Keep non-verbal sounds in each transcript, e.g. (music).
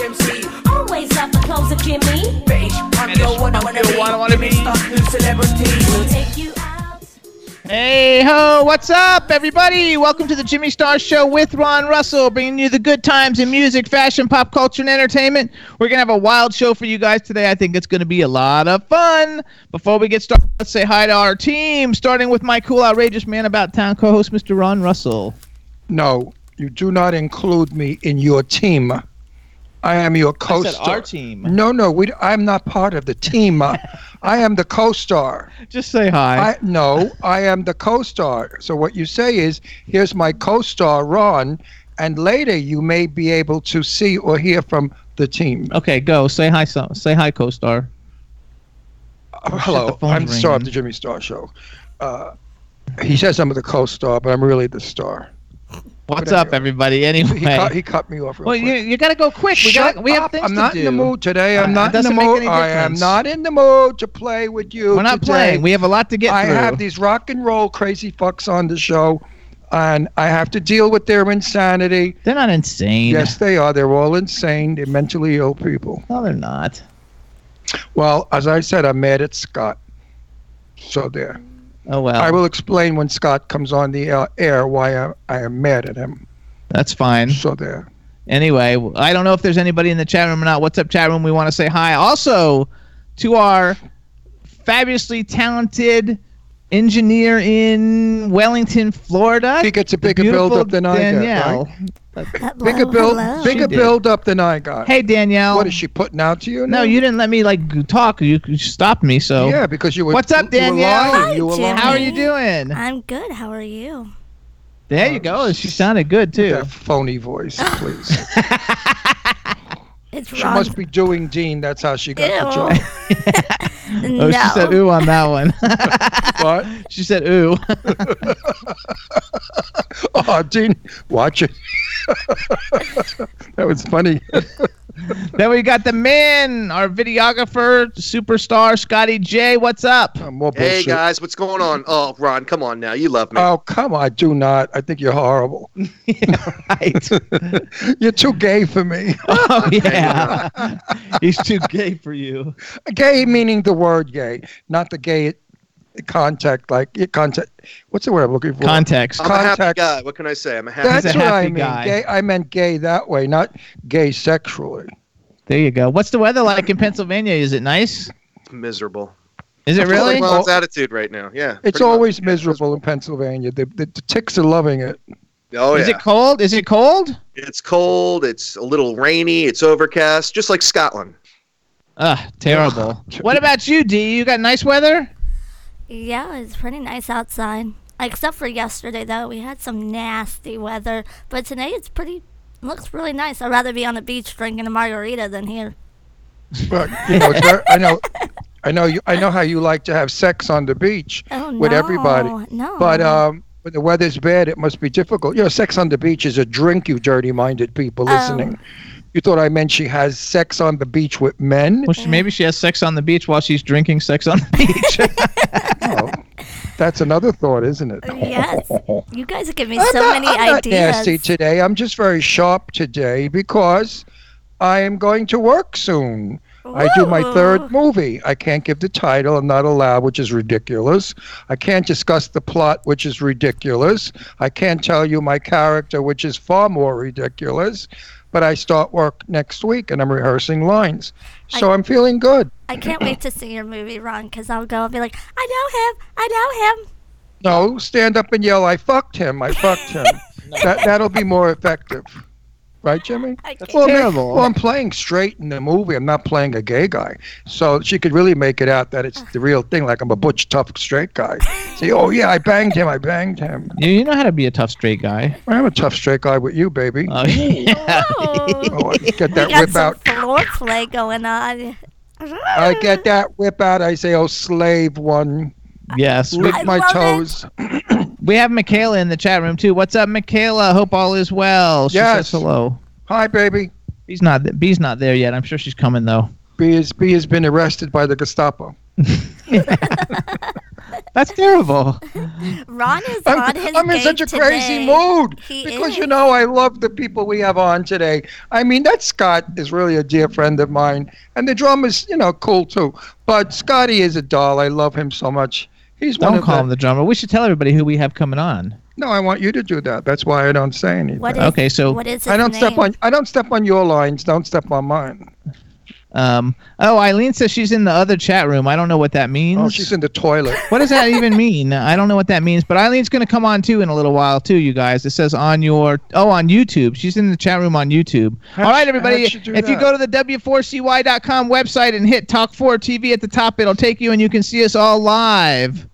Only, MC. Always love the clothes of Jimmy. Bitch, I'm your one I wanna your be. one I wanna be. Star's new celebrity. We'll take you out. Hey ho, what's up, everybody? Welcome to the Jimmy Star Show with Ron Russell, bringing you the good times in music, fashion, pop culture, and entertainment. We're gonna have a wild show for you guys today. I think it's gonna be a lot of fun. Before we get started, let's say hi to our team, starting with my cool, outrageous man about town co-host, Mr. Ron Russell. No, you do not include me in your team. I am your co-star. said our team. No, no, we, I'm not part of the team. Uh, I am the co-star. (laughs) Just say hi. I no, I am the co-star. So what you say is, here's my co-star Ron, and later you may be able to see or hear from the team. okay, go. Say hi, so, say hi, co-star. Uh, hello, I'm the star of the Jimmy Star Show. Uh, he says I'm the co-star, but I'm really the star. What's But up, anyway. everybody? He, Anyway, cut, he cut me off. Real well, you, quick. you gotta go quick. We Shut got, we have up. things I'm to not do. in the mood today. Uh, I'm it not in the mood. I am not in the mood to play with you. We're not today. playing. We have a lot to get I through. have these rock and roll crazy fucks on the show, and I have to deal with their insanity. They're not insane. Yes, they are. They're all insane. They're mentally ill people. No, they're not. Well, as I said, I'm mad at Scott. So there. Oh well. I will explain when Scott comes on the uh, air why I, I am mad at him. That's fine. So there. Anyway, I don't know if there's anybody in the chat room or not. What's up, chat room? We want to say hi. Also, to our fabulously talented engineer in Wellington, Florida. He gets a bigger build up than I get. Danielle. Right? Bigger build, hello. bigger did. build up than I got. Hey, Danielle. What is she putting out to you? No, you didn't let me like talk. You, you stopped me. So Yeah, because you were. What's up, you were Danielle? Hi, You were Jimmy. how are you doing? I'm good. How are you? There you go. She sounded good too. That phony voice, please. (laughs) It's she Ron. must be doing Dean. That's how she got the job. no. (laughs) Oh, she said ooh on that one. (laughs) What? she said ooh. (laughs) Oh, Dean, watch it. that was funny. (laughs) then we got the man, our videographer, superstar Scotty J. What's up? Uh, More Hey guys, what's going on? Oh, Ron, come on now. You love me. Oh, come on. I do not. I think you're horrible. (laughs) right. (laughs) You're too gay for me. Oh yeah. He's too gay for you. gay meaning the word gay, not the gay contact, like contact. What's the word I'm looking for? Context. I'm a happy contact- guy. What can I say? I'm a happy He's That's a what I mean. guy. Gay. I meant gay that way, not gay sexually. There you go. What's the weather like in Pennsylvania? Is it nice? miserable. Is it really? Like Ron's attitude right now. Yeah. It's always much. miserable in Pennsylvania. The, the, the ticks are loving it. Oh Is yeah. it cold? Is it cold? It's cold. It's a little rainy. It's overcast, just like Scotland. Ah, terrible. (laughs) what about you, D? You got nice weather? Yeah, it's pretty nice outside. Except for yesterday, though, we had some nasty weather. But today, it's pretty. Looks really nice. I'd rather be on the beach drinking a margarita than here. But you know, very, I know, I know you. I know how you like to have sex on the beach Oh no! with everybody. No. But um, when the weather's bad, it must be difficult. You know, sex on the beach is a drink. You dirty-minded people Oh. listening. You thought I meant she has sex on the beach with men? Well, she, maybe she has sex on the beach while she's drinking sex on the beach. (laughs) Oh, that's another thought, isn't it? yes. You guys give me so not, many I'm not ideas. nasty today. I'm just very sharp today because I am going to work soon. I do my third movie. I can't give the title. I'm not allowed, which is ridiculous. I can't discuss the plot, which is ridiculous. I can't tell you my character, which is far more ridiculous. But I start work next week and I'm rehearsing lines. So I- I'm feeling good. I can't wait to see your movie, Ron, because I'll go and be like, I know him. I know him. No, stand up and yell, I fucked him, I fucked him. (laughs) that, that'll be more effective. Right, Jimmy? I can't. Well, ma- terrible. well, I'm playing straight in the movie. I'm not playing a gay guy. So she could really make it out that it's the real thing, like I'm a butch, tough, straight guy. Say, oh, yeah, I banged him, I banged him. You, you know how to be a tough straight guy. I'm a tough, straight guy with you, baby. Oh, yeah. Oh, I get we that got whip some out. floor play going on. I get that whip out. I say, oh, slave one. yes. We, Lick I my toes. We have Michaela in the chat room too. What's up, Michaela? Hope all is well. She Yes. says hello. Hi, baby. B's not th- B's not there yet. I'm sure she's coming though. B, is, B has been arrested by the Gestapo. (laughs) (laughs) That's terrible. Ron is I'm, on his I'm in such a crazy mood He because you know I love the people we have on today. I mean, that Scott is really a dear friend of mine, and the drummer's you know cool too. But Scotty is a doll. I love him so much. He's one Don't of call the, him the drummer. We should tell everybody who we have coming on. No, I want you to do that. That's why I don't say anything. What is, Okay, so- what is his I don't name? step on. I don't step on your lines. Don't step on mine. Um. Oh, Eileen says she's in the other chat room. I don't know what that means. Oh, she's in the toilet. What does that even mean? I don't know what that means. But Eileen's going to come on too in a little while too, you guys. It says on your oh on YouTube. She's in the chat room on YouTube. How'd All right, everybody. do If you go to the w4cy.com website and hit Talk 4 TV at the top, it'll take you and you can see us all live.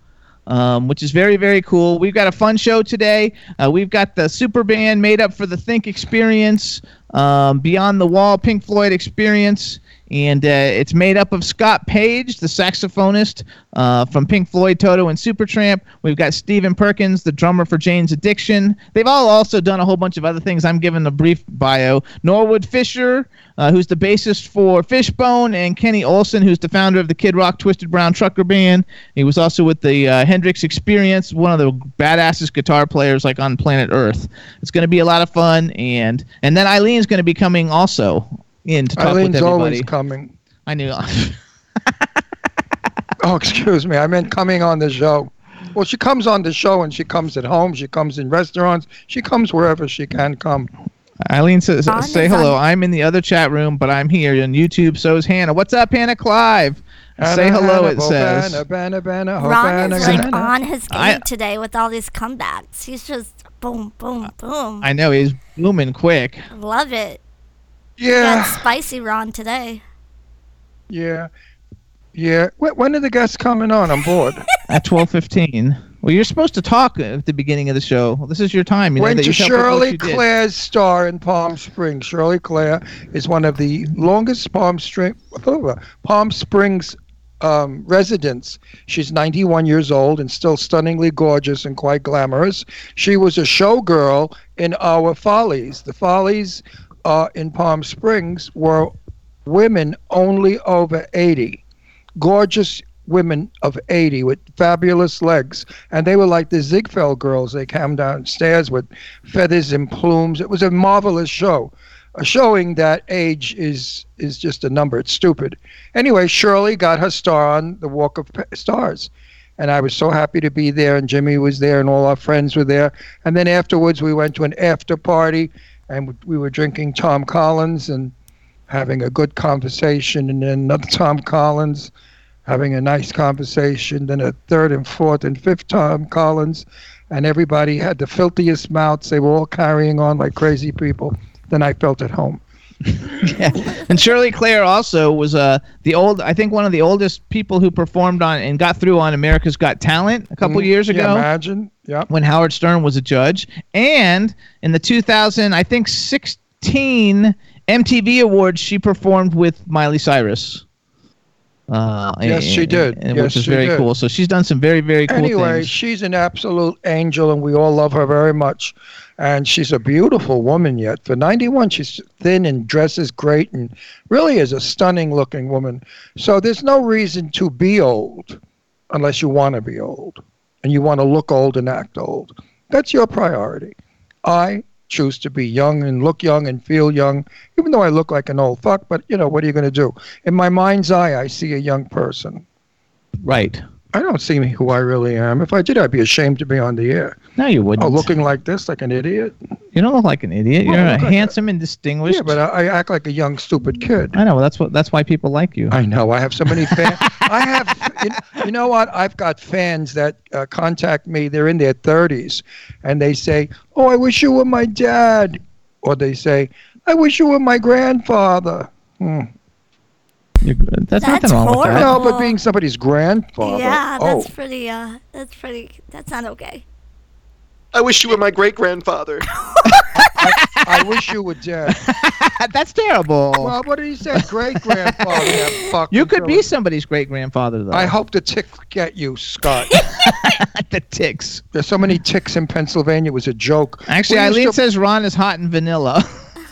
Um, which is very very cool. We've got a fun show today. Uh, we've got the super band made up for the Think Experience, um, Beyond the Wall Pink Floyd Experience, and uh, it's made up of Scott Page, the saxophonist uh, from Pink Floyd, Toto, and Supertramp. We've got Stephen Perkins, the drummer for Jane's Addiction. They've all also done a whole bunch of other things. I'm giving a brief bio. Norwood Fisher, uh, who's the bassist for Fishbone, and Kenny Olson, who's the founder of the Kid Rock Twisted Brown Trucker Band. He was also with the uh, Hendrix Experience, one of the badassest guitar players like on planet Earth. It's going to be a lot of fun, and and then Eileen's going to be coming also in to talk Eileen's with everybody. always coming. I knew. (laughs) Oh, excuse me. I meant coming on the show. Well, she comes on the show and she comes at home. She comes in restaurants. She comes wherever she can come. Eileen says, Ron "Say is hello. on- I'm in the other chat room, but I'm here on YouTube. So is Hannah. What's up, Hannah Clive? Say hello. Anna, It says. Bobana, Bana, Bana, Ron Hobana, is like Gana. on his game I- today with all these comebacks. He's just boom, boom, boom. I know he's booming quick. Love it. Got Yeah, spicy Ron today. yeah, yeah. When, when are the guests coming on? I'm bored. (laughs) At 12:15. Well, you're supposed to talk at the beginning of the show. This is your time. You know Went that to you tell people what Shirley you. Claire's star in Palm Springs. Shirley Claire is one of the longest Palm Spring, Palm Springs um, residents. She's 91 years old and still stunningly gorgeous and quite glamorous. She was a showgirl in our Follies. The Follies uh, in Palm Springs were women only over 80. Gorgeous women of 80 with fabulous legs. And they were like the Ziegfeld girls. They came downstairs with feathers and plumes. It was a marvelous show. Showing that age is is just a number. It's stupid. Anyway, Shirley got her star on the Walk of Stars. And I was so happy to be there, and Jimmy was there, and all our friends were there. And then afterwards, we went to an after party, and we were drinking Tom Collins and having a good conversation, and then another (laughs) Tom Collins having a nice conversation, then a third and fourth and fifth Tom Collins, and everybody had the filthiest mouths. They were all carrying on like crazy people. Then I felt at home. (laughs) And Shirley Claire also was uh, the old, I think one of the oldest people who performed on and got through on America's Got Talent a couple Mm, years yeah, ago. imagine. Yeah. when Howard Stern was a judge, and in the 2000, I think 16 MTV Awards, she performed with Miley Cyrus. Uh, Yes, she and- did. and- Yes, which is she very did. cool. So she's done some very, very cool anyway, things. she's an absolute angel, and we all love her very much. And she's a beautiful woman yet. For 91, she's thin and dresses great and really is a stunning looking woman. So there's no reason to be old unless you want to be old and you want to look old and act old. That's your priority. I choose to be young and look young and feel young, even though I look like an old fuck. But, you know, what are you going to do? In my mind's eye, I see a young person. Right. I don't see me who I really am. If I did, I'd be ashamed to be on the air. No, you wouldn't. Oh, looking like this, like an idiot. You don't look like an idiot. Well, You're a look like a- handsome and distinguished. Yeah, but I, I act like a young stupid kid. I know. That's what. That's why people like you. I know. I have so many fans. (laughs) I have. You know, you know what? I've got fans that uh, contact me. They're in their 30s, and they say, "Oh, I wish you were my dad," or they say, "I wish you were my grandfather." Hmm. You're good. That's, That's nothing wrong with that. No, but being somebody's grandfather. yeah, oh, that's pretty. Uh, that's pretty. That's not okay. I wish you were my great grandfather. (laughs) I wish you were dead. (laughs) that's terrible. well, what did he say? Great grandfather. (laughs) you could be somebody's great grandfather, though. I hope the tick get you, Scott. the ticks. There's so many ticks in Pennsylvania. It was a joke. Actually, We Eileen to- says Ron is hot and vanilla.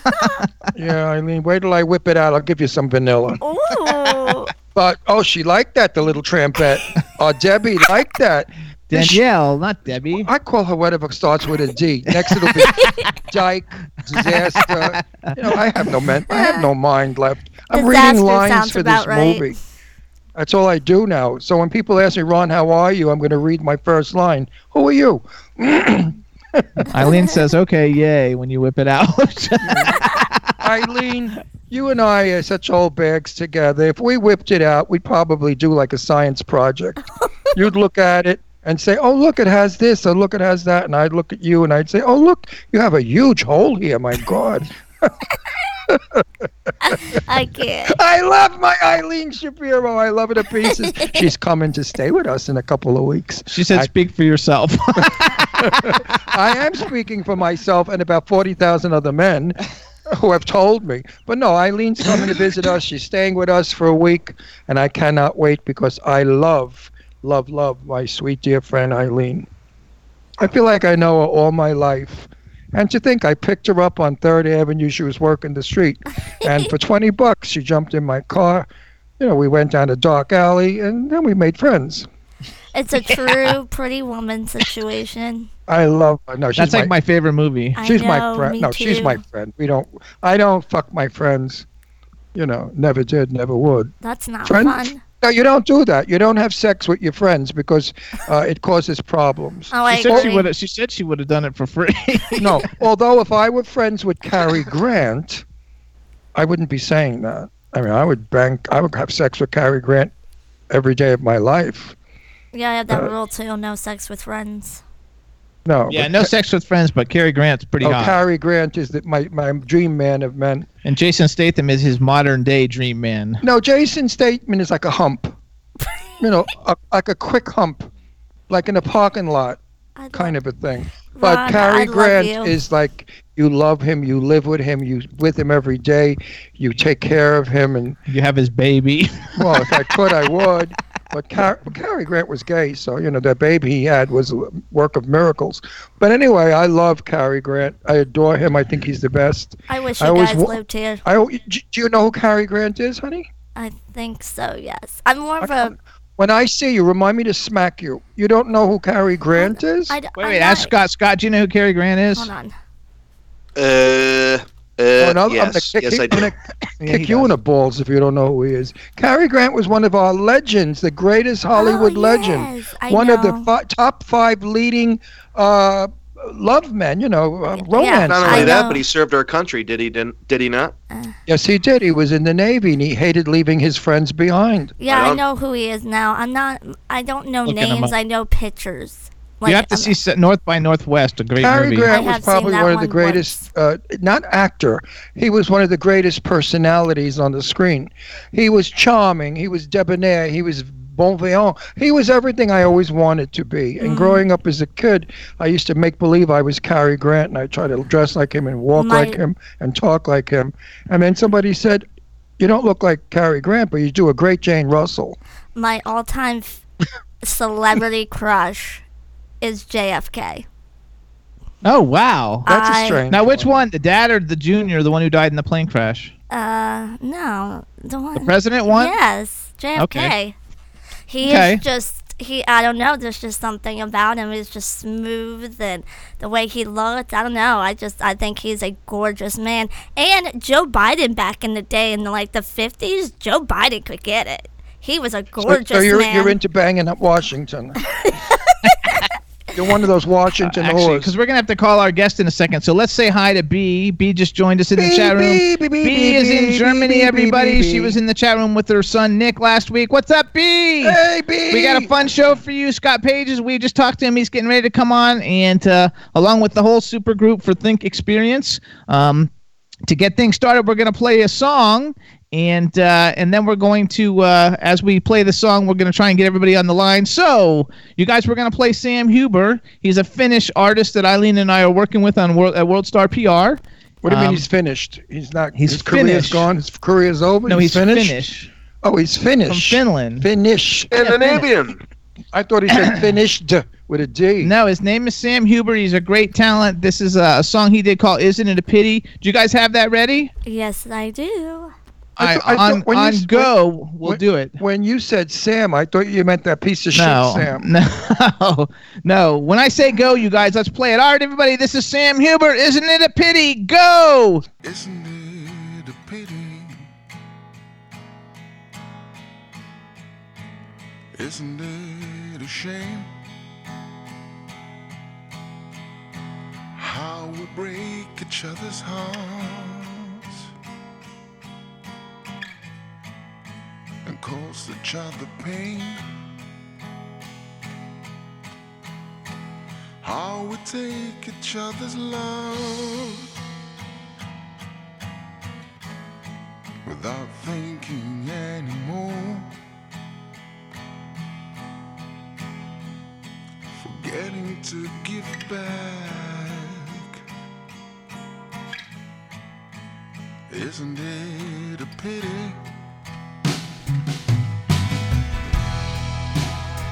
(laughs) Yeah, Eileen, wait till I whip it out. I'll give you some vanilla. Ooh. (laughs) But oh, she liked that, the little trampette. Oh, Debbie liked that. This sh- Danielle, not Debbie. I call her whatever starts with a D. Next it'll be (laughs) Dyke, disaster. You know, I have no men. I have no mind left. I'm Disaster reading lines sounds for this about right. movie. That's all I do now. So when people ask me, Ron, how are you? I'm going to read my first line. Who are you? (clears throat) (laughs) Eileen says, "Okay, yay!" When you whip it out. (laughs) Eileen, you and I are such old bags together. If we whipped it out, we'd probably do like a science project. (laughs) You'd look at it and say, "Oh, look, it has this," or "Look, it has that," and I'd look at you and I'd say, "Oh, look, you have a huge hole here. My God." I can't. I love my Eileen Shapiro. I love her to pieces. She's coming to stay with us in a couple of weeks. she said, I- "Speak for yourself." I am speaking for myself and about 40,000 other men who have told me. But no, Eileen's coming to visit us. She's staying with us for a week, and I cannot wait because I love, love, love my sweet dear friend Eileen. I feel like I know her all my life. And to think I picked her up on 3rd Avenue, she was working the street. And for 20 bucks, she jumped in my car. You know, we went down a dark alley, and then we made friends. It's a (laughs) true pretty woman situation. I love her. No, she's That's like my favorite movie. I She's my friend. me No, she's my friend. We don't. I don't fuck my friends. You know, never did, never would. That's not Friend? fun. No, you don't do that. You don't have sex with your friends because uh, it causes problems. Oh, I She said she agree. would. have She said she would have done it for free. (laughs) No, although if I were friends with Cary Grant, I wouldn't be saying that. I mean, I would bank. I would have sex with Cary Grant every day of my life. Yeah, I have that Uh, rule too. No sex with friends. No. yeah, no Ca- sex with friends, but Cary Grant's pretty Oh, hot. Cary Grant is the, my my dream man of men. and Jason Statham is his modern day dream man. No, Jason Statham is like a hump. You know, (laughs) a, like a quick hump, like in a parking lot. I kind of a thing. But Ron, Cary I Grant is like you love him, you live with him, you with him every day, you take care of him, and You have his baby. well, if I could, I would. (laughs) But Car- but Cary Grant was gay, so you know that baby he had was a work of miracles. But anyway, I love Cary Grant. I adore him. I think he's the best. I wish I you always guys wa- lived here. I do you know who Cary Grant is, honey? I think so. Yes. I'm more of I- a. When I see you, remind me to smack you. You don't know who Cary Grant is? I, d- Wait, I'm wait, not- ask Scott. Scott, do you know who Cary Grant is? Hold on. Uh, uh, no, I'm gonna yes, kick, yes, I do. gonna Yeah, kick he you in does. the balls if you don't know who he is. Cary Grant was one of our legends, the greatest Hollywood oh, legend. yes, I one of the fi- top five leading uh, love men, you know, uh, romance. Not I only that, know. but he served our country. Did he? Didn't? Did he not? Yes, he did. He was in the Navy and he hated leaving his friends behind. Yeah, I don't- know who he is now. I'm not. I don't know Looking names. I know pictures. Like, you have to I'm- see North by Northwest, a great Cary movie. Grant I was probably one of the greatest, uh, not actor, he was one of the greatest personalities on the screen. He was charming, he was debonair, he was bon vivant. He was everything I always wanted to be. Mm. And growing up as a kid, I used to make believe I was Cary Grant and I tried to dress like him and walk My- like him and talk like him. And then somebody said, You don't look like Cary Grant, but you do a great Jane Russell. my all-time f- celebrity crush is JFK. Oh wow! That's a I- strange. Now, which one, the dad or the junior, the one who died in the plane crash? Uh, no, the one. The president one? Yes, JFK. Okay. He Okay. is just he. I don't know. There's just something about him. He's just smooth and the way he looked. I don't know. I just I think he's a gorgeous man. And Joe Biden back in the day in the, like the 50s, Joe Biden could get it. He was a So- gorgeous so you're, man. you're into banging up Washington. (laughs) You're one of those Washington Actually, because we're gonna have to call our guest in a second. So let's say hi to B. B just joined us in the B, chat room. B, B, is in Germany. Everybody, she was in the chat room with her son Nick last week. What's up, B? Hey, B. We got a fun show for you. Scott Pages, we just talked to him. He's getting ready to come on, and uh, along with the whole super group for Think Experience. Um, to get things started, we're going to play a song, and uh, and then we're going to, uh, as we play the song, we're going to try and get everybody on the line. So, you guys, we're going to play Sam Huber. He's a Finnish artist that Eileen and I are working with on World, at World Star PR. What do you mean Um, he's finished? He's not. he's his career's Finnish. gone. His career's over. No, he's finished. Finnish Oh, he's finished. from Finnish. Finland. Finnish. Scandinavian. I thought he said (coughs) finished with a D. No, his name is Sam Huber. He's a great talent. This is a, a song he did called "Isn't It a Pity." Do you guys have that ready? Yes, I do. I I, thought- I thought on when you on s- go, we'll when- do it. When you said Sam, I thought you meant that piece of No, shit Sam. (laughs) no, no. When I say go, you guys, let's play it. All right, everybody. This is Sam Huber. Isn't it a pity? Go. Isn't it a pity? Isn't it a shame? How we break each other's hearts cause each other pain. How we take each other's love without thinking anymore. Forgetting to give back. Isn't it a pity?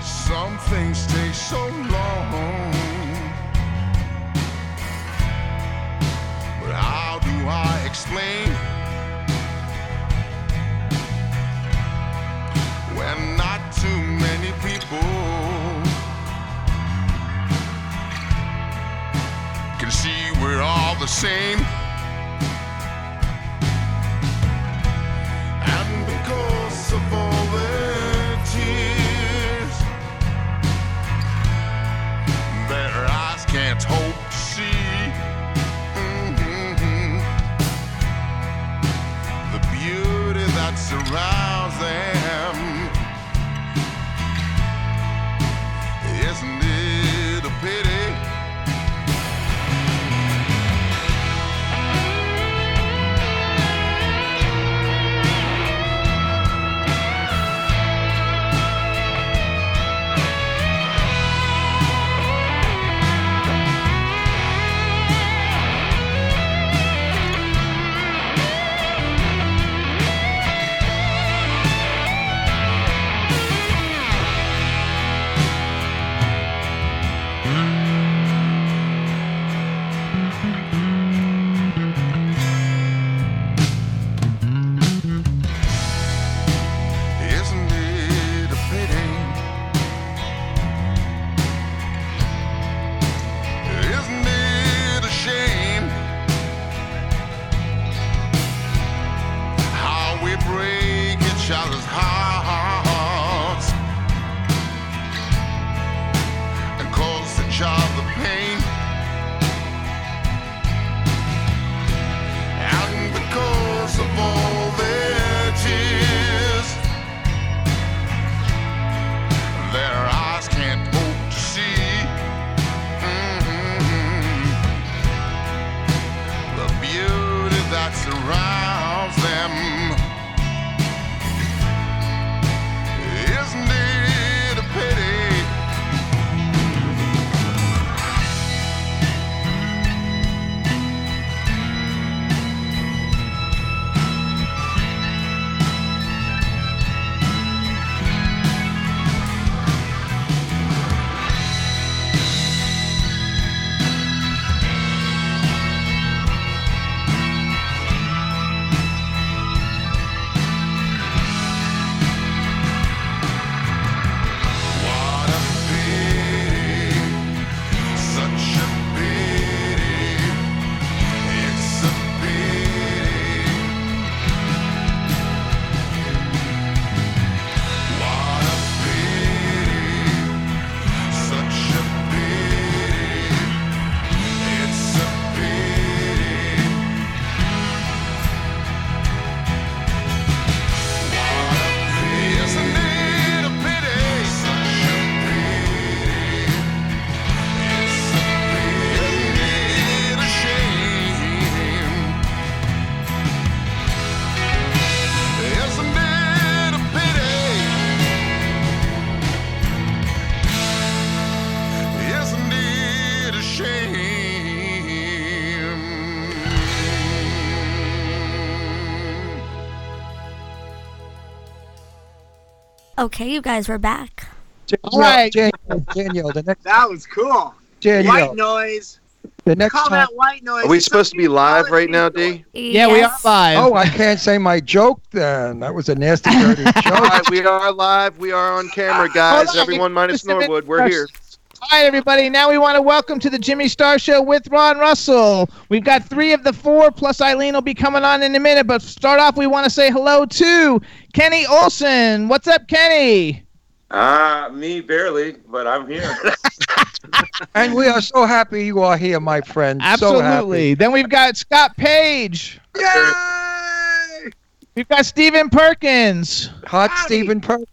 Some things take so long. But how do I explain? when not too many people can see we're all the same. Because Okay, you guys, we're back. Danielle, All right. Danielle, Danielle, the next That was cool. Danielle, White noise. the next Call time. that white noise. Are we Some supposed to be live right now, pink D? Yeah, we are live. Oh, I can't say my joke then. That was a nasty, dirty (laughs) joke. right, we are live. We are on camera, guys. Hold on, Everyone minus just a minute. Norwood. We're here. All right, everybody. Now we want to welcome to the Jimmy Star Show with Ron Russell. We've got three of the four, plus Eileen will be coming on in a minute. But start off, we want to say hello to Kenny Olson. What's up, Kenny? Ah, me barely, but I'm here. (laughs) And we are so happy you are here, my friend. So Absolutely. then we've got Scott Page. Yay! We've got Stephen Perkins. Hot Howdy. Stephen Perkins.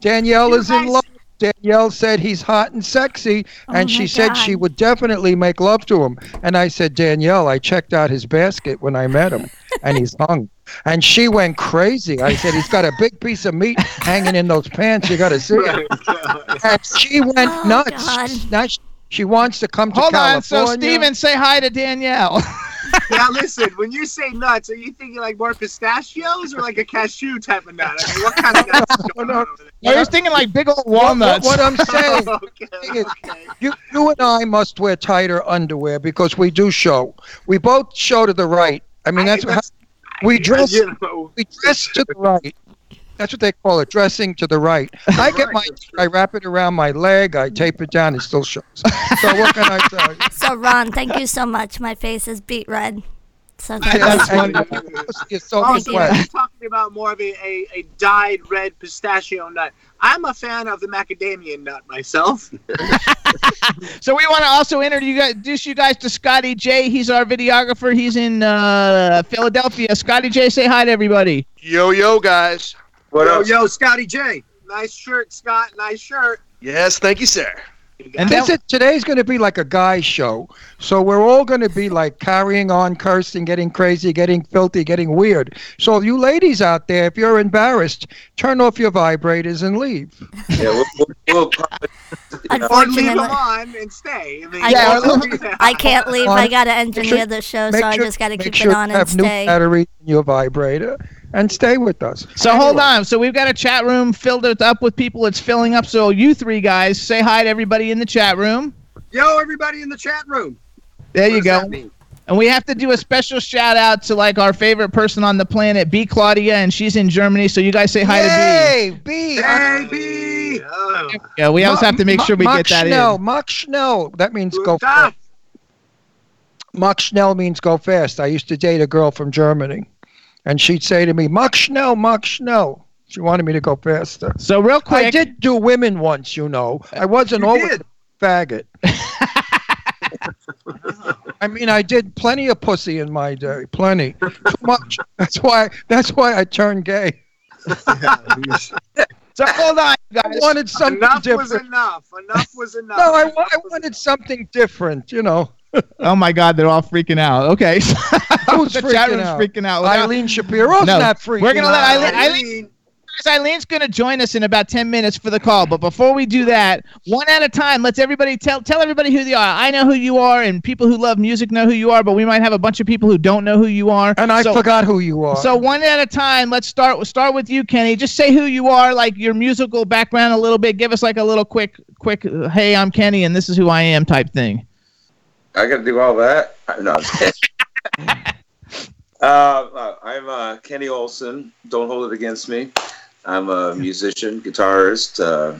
Danielle You is in love. Danielle said he's hot and sexy, Oh and my she said she would definitely make love to him. And I said, Danielle, I checked out his basket when I met him, and he's (laughs) hung. And she went crazy. I said, he's got a big piece of meat hanging in those pants. You got to see it. (laughs) And she went Oh, nuts. God. Now she, she wants to come to Hold on. So, Stephen, say hi to Danielle. (laughs) now listen, when you say nuts, are you thinking like more pistachios or like a cashew type of nut? I mean, what kind of (laughs) nuts is going on over there? I was thinking like big old walnuts. What, what I'm (laughs) saying, oh, okay, is- okay. you, you and I must wear tighter underwear because we do show. We both show to the right. I mean, I- that's how that's- we dress. You know, We dress to the right. That's what they call it, dressing to the right. (laughs) I get my, I wrap it around my leg, I tape it down, it still shows. So what can I tell you? So, Ron, thank you so much. My face is beet red. So, thank That's you. Funny. You're so Thank so you. glad. you're talking about more of a, a, a dyed red pistachio nut. I'm a fan of the macadamia nut myself. (laughs) So we want to also introduce you guys, introduce you guys to Scotty J. He's our videographer. He's in uh, Philadelphia. Scotty J, say hi to everybody. Yo, yo, guys. What yo, else? yo, Scotty J. Nice shirt, Scott. Nice shirt. Yes, thank you, sir. And This is, today's going to be like a guy show. So we're all going to be like carrying on, cursing, getting crazy, getting filthy, getting weird. So you ladies out there, if you're embarrassed, turn off your vibrators and leave. Yeah, we'll, we'll, we'll, (laughs) or leave them Unfortunately, on and stay. I, mean, I Yeah, don't or- do that. I can't leave. I got to engineer sure- the show, make so I just got to keep sure it on you and have new battery in your vibrator and stay with us. so hold on. So we've got a chat room filled it up with people. It's filling up. So you three guys, say hi to everybody in the chat room. Yo, everybody in the chat room. There What you does go. that mean? And we have to do a special shout out to like our favorite person on the planet, B Claudia, and she's in Germany. So you guys say hi to Hey, B. Hey, B. Oh. B. Yeah, we always have to make sure we Mach get that Schnell, in. Mach Schnell. That means go fast. Mach Schnell means go fast. I used to date a girl from Germany, and she'd say to me, Mach Schnell, Mach Schnell. She wanted me to go faster. So real quick, I did do women once, you know. I wasn't You always did. a faggot. (laughs) I mean, I did plenty of pussy in my day, plenty, too much. (laughs) That's why. That's why I turned gay. So hold on, you I wanted something different. enough was enough. Enough was enough. No, I, I wanted something different, you know. Oh my God, they're all freaking out. Okay, (laughs) Who's the chat freaking room's out? freaking out. Eileen Shapiro's No, not freaking we're gonna let out. Eileen- Eileen- Eileen's going to join us in about ten minutes for the call. But before we do that, one at a time, let's everybody tell tell everybody who they are. I know who you are, and people who love music know who you are. But we might have a bunch of people who don't know who you are. And I so, forgot who you are. So one at a time. Let's start start with you, Kenny. Just say who you are, like your musical background a little bit. Give us like a little quick quick. Hey, I'm Kenny, and this is who I am type thing. I got to do all that? (laughs) No. I'm (laughs) kidding. uh, uh, I'm uh, Kenny Olson. Don't hold it against me. I'm a musician, guitarist. Uh,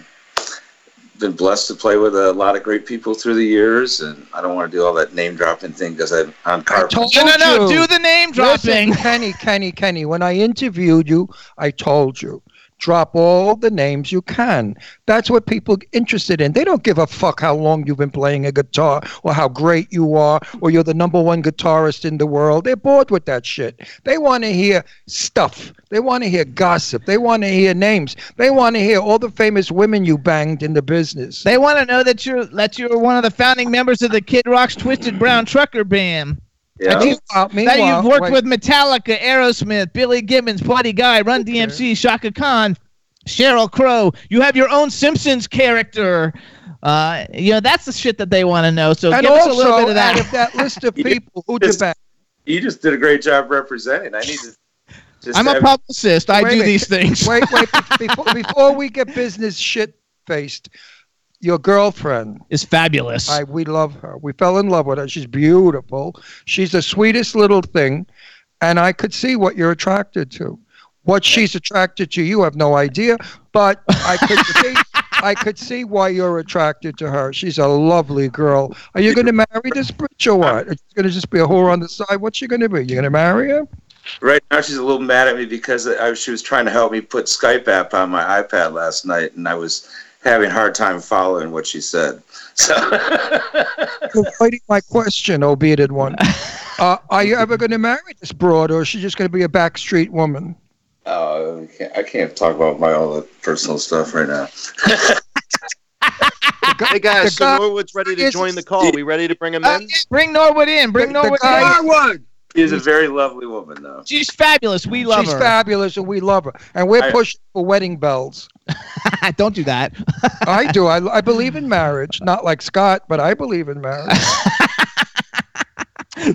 been blessed to play with a lot of great people through the years, and I don't want to do all that name dropping thing because I'm on I carpet. told No, no, no. you. Do the name dropping. Listen, Kenny, Kenny, Kenny. When I interviewed you, I told you, drop all the names you can. That's what people are interested in. They don't give a fuck how long you've been playing a guitar or how great you are or you're the number one guitarist in the world. They're bored with that shit. They want to hear stuff. They want to hear gossip. They want to hear names. They want to hear all the famous women you banged in the business. They want to know that you're that you're one of the founding members of the Kid Rock's Twisted Brown Trucker Band. Yeah. Meanwhile, that you've worked wait. with Metallica, Aerosmith, Billy Gibbons, Buddy Guy, Run Okay. DMC, Chaka Khan, Sheryl Crow. You have your own Simpsons character. Uh, you know that's the shit that they want to know. So and give us a little bit of out that. of that list of (laughs) people who did just- bang. You just did a great job representing. I need to Just I'm a publicist. I do minute. these things. Wait, wait. Before, (laughs) before we get business shit faced, your girlfriend. Is fabulous. I we love her. We fell in love with her. She's beautiful. She's the sweetest little thing, and I could see what you're attracted to. What she's attracted to, you have no idea, but I could (laughs) see. I could see why you're attracted to her. She's a lovely girl. Are you going to marry this bitch or what? Are you going to just be a whore on the side? What's she going to be? You going to marry her? Right now, she's a little mad at me because I, she was trying to help me put Skype app on my iPad last night, and I was having a hard time following what she said. So, (laughs) You're fighting my question, oh bearded one. (laughs) Uh, are you ever going to marry this broad, or is she just going to be a backstreet woman? oh, I can't, I can't talk about my all the personal stuff right now. (laughs) Hey guys, the guy so Norwood's ready to join the call. We ready to bring him Uh, in? bring Norwood in. Bring The- the Norwood guy- in. Norwood. She's a very lovely woman, though. She's fabulous. We love She's her. She's fabulous, and we love her. And we're I- pushing for wedding bells. (laughs) Don't do that. (laughs) I do. I, (laughs) I believe in marriage, not like Scott, but I believe in marriage.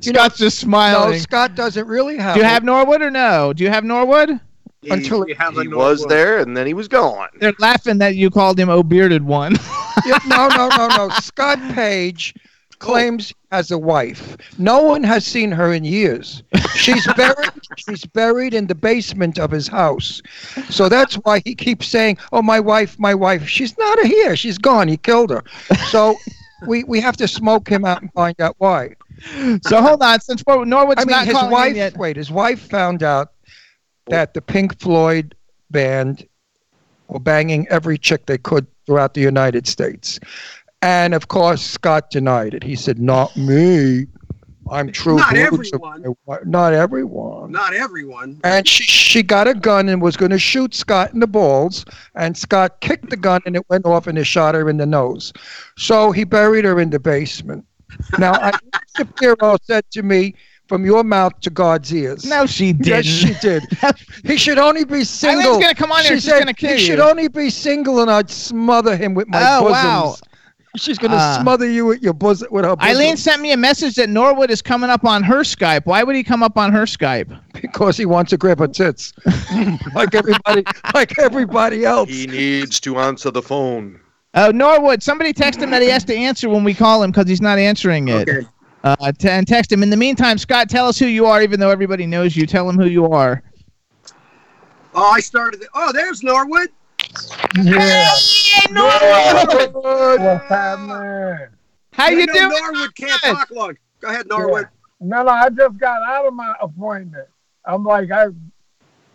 Scott's just no, smiling. Scott doesn't really have. do you it. have Norwood or no? Do you have Norwood? Until we have He was there and then he was gone. They're laughing that you called him "oh bearded one." Yeah, no, no, no, no. Scott Page claims he has a wife. No one has seen her in years. She's (laughs) buried. she's buried in the basement of his house. So that's why he keeps saying, "Oh, my wife, my wife." She's not here. She's gone. He killed her. So (laughs) we we have to smoke him out and find out why. so hold on, since Norwood's I mean, not his calling wife. yet. Wait, his wife found out that the Pink Floyd band were banging every chick they could throughout the United States, and of course Scott denied it. He said, "Not me. I'm true." Not everyone. Not everyone. Not everyone. And she she got a gun and was going to shoot Scott in the balls, and Scott kicked the gun and it went off and it shot her in the nose. So he buried her in the basement. Now, I, (laughs) Shapiro said to me, "From your mouth to God's ears." No, she didn't. Yes, she did. (laughs) He should only be single. Eileen's gonna come on here She she's said gonna kill he should only be single, and I'd smother him with my Oh, bosoms. wow. She's gonna Uh, smother you with your bosom with her bosom Eileen sent me a message that Norwood is coming up on her Skype. Why would he come up on her Skype? because he wants to grab her tits, (laughs) like everybody, like everybody else. He needs to answer the phone. Oh, Norwood, somebody text him that he has to answer when we call him because he's not answering it. Okay. Uh, t- and text him. In the meantime, Scott, tell us who you are, even though everybody knows you. Tell him who you are. Oh, I started. The, oh, there's Norwood. Yeah. Hey, Norwood! What's happening? How you I know doing? Norwood can't talk long. Go ahead, Norwood. No, no, I just got out of my appointment. I'm like, I,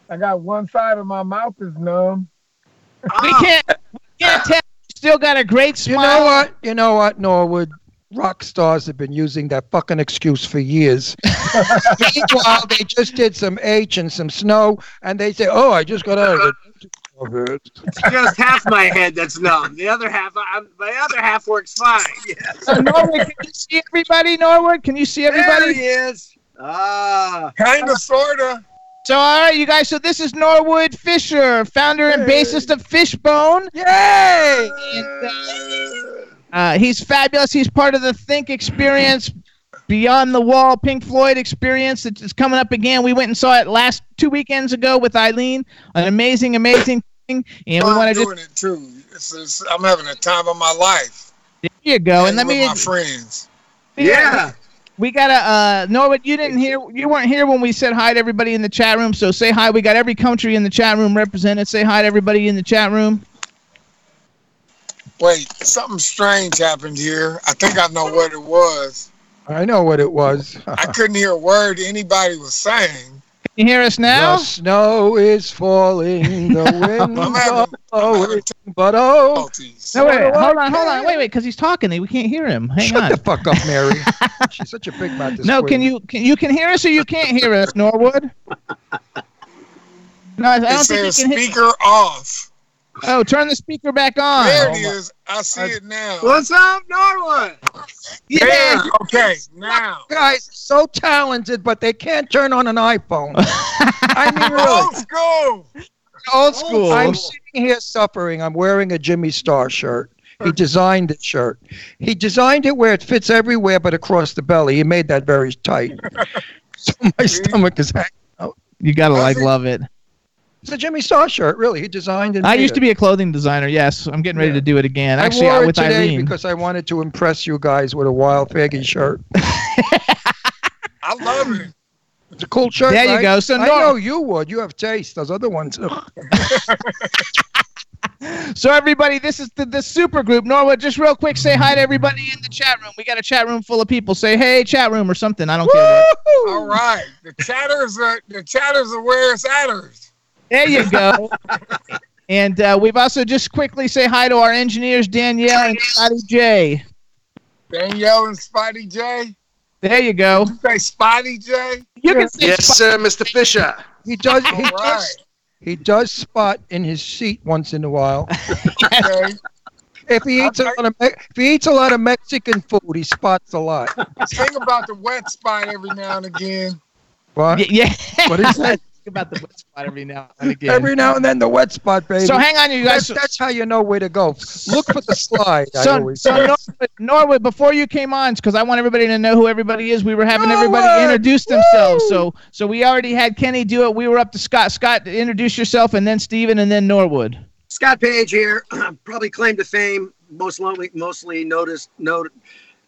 I got one side of my mouth is numb. We Ah, can't, we can't tell. Still got a great smile. You know what? You know what, Norwood? Rock stars have been using that fucking excuse for years. (laughs) Meanwhile, they just did some H and some snow, and they say, "Oh, I just got out of it." it's just half my head that's numb. The other half, I'm, my other half works fine. Yes. (laughs) So, Norwood, can you see everybody, Norwood? Can you see everybody? There everybody? he is. Ah. Kind of, sort of. So, all right, you guys. So, this is Norwood Fisher, founder and bassist of Fishbone. Yay! And, uh, uh, he's fabulous. He's part of the Think Experience, Beyond the Wall Pink Floyd experience that is coming up again. We went and saw it last two weekends ago with Eileen. An amazing, amazing thing. And we I'm want to doing it too. It's, it's, I'm having a time of my life. There you go. And let with me. my friends. Yeah. We got a uh Norwood, you didn't hear you weren't here when we said hi to everybody in the chat room, so say hi. We got every country in the chat room represented. Say hi to everybody in the chat room. Wait, something strange happened here. I think I know what it was. I know what it was. I couldn't hear a word anybody was saying. You hear us now? The snow is falling, the (laughs) wind I'm are having, I'm blowing, but oh. No, wait, hold on, hold on, wait, wait, because he's talking. We can't hear him. Hang shut on. the fuck up, Mary. (laughs) She's such a big mouth. this No, queen. can you can you can hear us or you can't hear us, Norwood? No, I I don't think you says can hear. speaker off. Oh, turn the speaker back on. There oh it is. I see it now. What's up, Norwood? Yeah. There. Okay, now. (laughs) guys so talented, but they can't turn on an iPhone. I mean, (laughs) Old school. Old school. I'm sitting here suffering. I'm wearing a Jimmy Star shirt. He designed the shirt. He designed it where it fits everywhere but across the belly. He made that very tight. (laughs) So my stomach is hanging out. You gotta Was like it? love it. It's a Jimmy Star shirt, really. He designed and I made used to be a clothing designer. Yes, I'm getting ready Yeah. to do it again. I Actually, wore uh, it with today Irene. because I wanted to impress you guys with a Wild Faggy shirt. (laughs) I love it. It's a cool shirt. There you right? go. So I Nor- know you would. You have taste. Those other ones. (laughs) So everybody, this is the, the super group. Norwood, just real quick, say hi to everybody in the chat room. We got a chat room full of people. Say hey, chat room or something. I don't care. What. All right. The chatters are the chatters are where it's atters. There you go. and uh, we've also just quickly say hi to our engineers Danielle and Scotty J. Danielle and Spidey J. There you go. You say Spidey J. You can say Yes, sir, Mr. Fisher. He does. He All right. does. He does spot in his seat once in a while. (laughs) Okay. If he eats a lot of Me- if he eats a lot of Mexican food, he spots a lot. Think about the wet spot every now and again. What? Y- yeah. What is that? Think about the wet spot every now and again. Every now and then, the wet spot, baby. so hang on, you guys. that's, that's how you know where to go. Look for the slide. I So, always so. Norwood, Norwood, before you came on, because I want everybody to know who everybody is, we were having everybody introduce themselves. So, so we already had Kenny do it. We were up to Scott. Scott, introduce yourself, and then Steven, and then Norwood. Scott Page here, (clears throat) probably claim to fame, most lonely, mostly noticed, noted,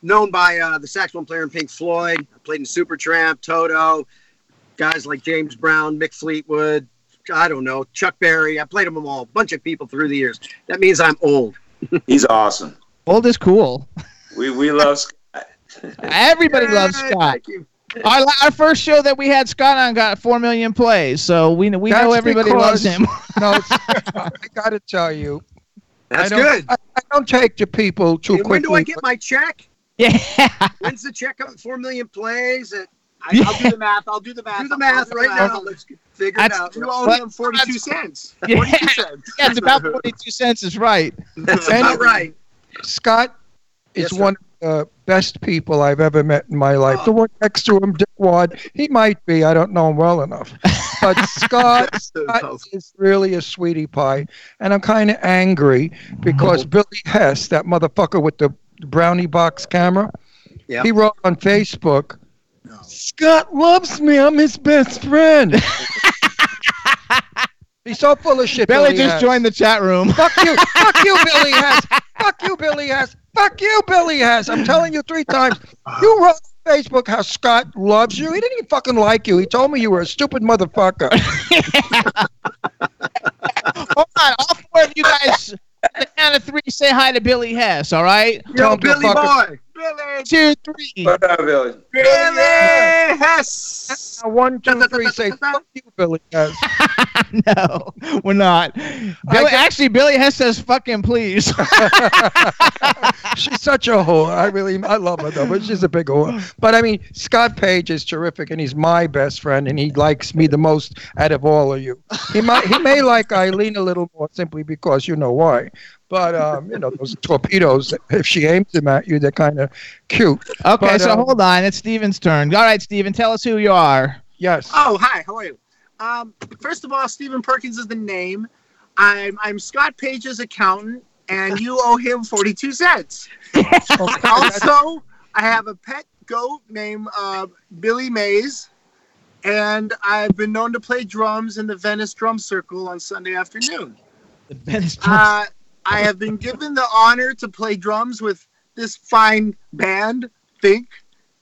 known by uh, the saxophone player in Pink Floyd. I played in Supertramp, Toto, guys like James Brown, Mick Fleetwood. I don't know, Chuck Berry. I played them all, a bunch of people through the years. That means I'm old. (laughs) He's awesome. Old is cool. We we love Scott. (laughs) Everybody loves Scott. Thank you. Our, our first show that we had Scott on got four million plays, so we we know That's everybody loves him. (laughs) No, I got to tell you, That's I don't, good. I, I don't take to people too And when quickly. do I get my check? yeah. When's the check up? Four million plays? At, I, I'll do the math. I'll do the math. do the I'll math do the right math. now. Let's figure it out. You owe him 42 cents. (laughs) Yeah. 42 cents. Yeah, it's about forty-two cents. Is right. That's about right. Scott is Yes, sir. one of the best people I've ever met in my life. Oh. The one next to him, Dick Wad, he might be. I don't know him well enough. But (laughs) Scott, Scott is really a sweetie pie. And I'm kind of angry because oh. Billy Hess, that motherfucker with the brownie box camera, Yep. he wrote on Facebook, Scott loves me. I'm his best friend. (laughs) He's so full of shit. Billy Billy just Hess. joined the chat room. Fuck you. Fuck you, (laughs) Billy Hess. Fuck you, Billy Hess. Fuck you, Billy Hess. I'm telling you three times. You wrote on Facebook how Scott loves you. He didn't even fucking like you. He told me you were a stupid motherfucker. Hold (laughs) on, all four of you guys. At the count of three, say hi to Billy Hess. All right. Yo, Billy fucking- boy. Billy. Two, three. What up, Billy? Billy Hess. Now, one, two, three, say fuck you, Billy Hess. (laughs) no, we're not. Billy, get- actually, Billy Hess says "fucking please." (laughs) (laughs) she's such a whore. I really, I love her though, but she's a big whore. But I mean, Scott Page is terrific, and he's my best friend, and he likes me the most out of all of you. He might, he may like Eileen a little more simply because you know why. But um, you know, those torpedoes, if she aims them at you, they're kind of cute. okay, But, so um, hold on. It's Steven's turn. All right, Steven, tell us who you are. Yes. Oh, hi. How are you? Um, first of all, Stephen Perkins is the name. I'm I'm Scott Page's accountant, and you owe him 42 cents. (laughs) also, I have a pet goat named uh, Billy Mays, and I've been known to play drums in the Venice Drum Circle on Sunday afternoon. The Venice Uh, I have been given the honor to play drums with this fine band, Think,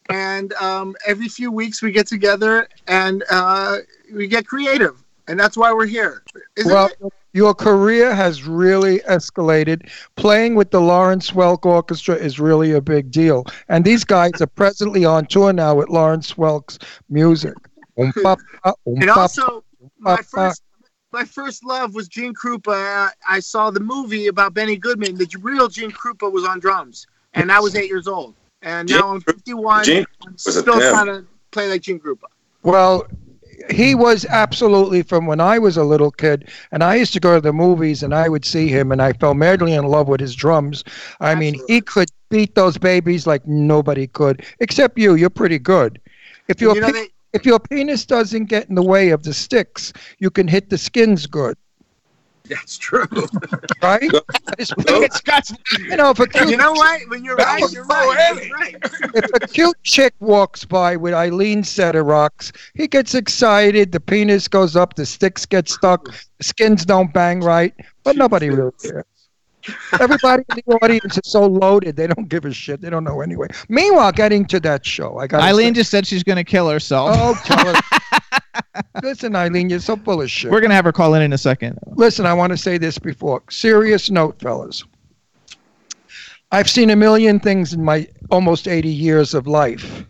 and um, every few weeks we get together and uh, we get creative, and that's why we're here. Isn't well, it? your career has really escalated. Playing with the Lawrence Welk Orchestra is really a big deal. And these guys are presently on tour now with Lawrence Welk's music. (laughs) Um, um, And also, my first my first love was Gene Krupa. Uh, I saw the movie about Benny Goodman. The real Gene Krupa was on drums, and I was eight years old. And Gene now I'm 51. Gene I'm was still trying to play like Gene Krupa. Well, he was absolutely from when I was a little kid, and I used to go to the movies, and I would see him, and I fell madly in love with his drums. I mean, he could beat those babies like nobody could, except you. You're pretty good. If your You know, pe- they- if your penis doesn't get in the way of the sticks, you can hit the skins good. That's true. (laughs) right? (laughs) It's- Scott's you know, if a cute, You know what? When you're right, you're right. Oh, you're right. if a cute chick walks by with Eileen's set of rocks, he gets excited. The penis goes up, the sticks get stuck, the skins don't bang right, but nobody really cares. Everybody in the audience is so loaded, they don't give a shit. They don't know anyway. Meanwhile, getting to that show, I got Eileen just said she's gonna kill herself. Oh, (laughs) tell her. Listen, Eileen, you're so full of shit. We're gonna have her call in in a second. Listen, I want to say this before. Serious note, fellas. I've seen a million things in my almost 80 years of life.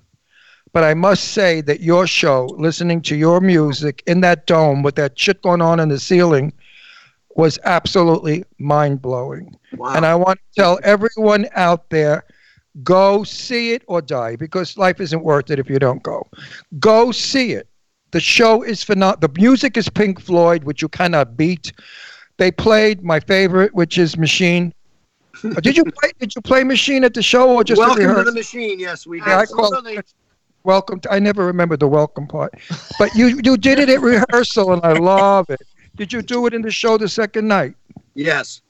But I must say that your show, listening to your music in that dome with that shit going on in the ceiling, was absolutely mind blowing. Wow. And I want to tell everyone out there go see it or die because life isn't worth it if you don't go. Go see it. The show is phenomenal. The music is Pink Floyd, which you cannot beat. They played my favorite, which is Machine. (laughs) Did you play? Did you play Machine at the show or just Welcome to the machine. Yes, we Yeah, I did. call it welcome. To, I never remember the welcome part, but you you did it at rehearsal, and I love it. Did you do it in the show the second night? Yes.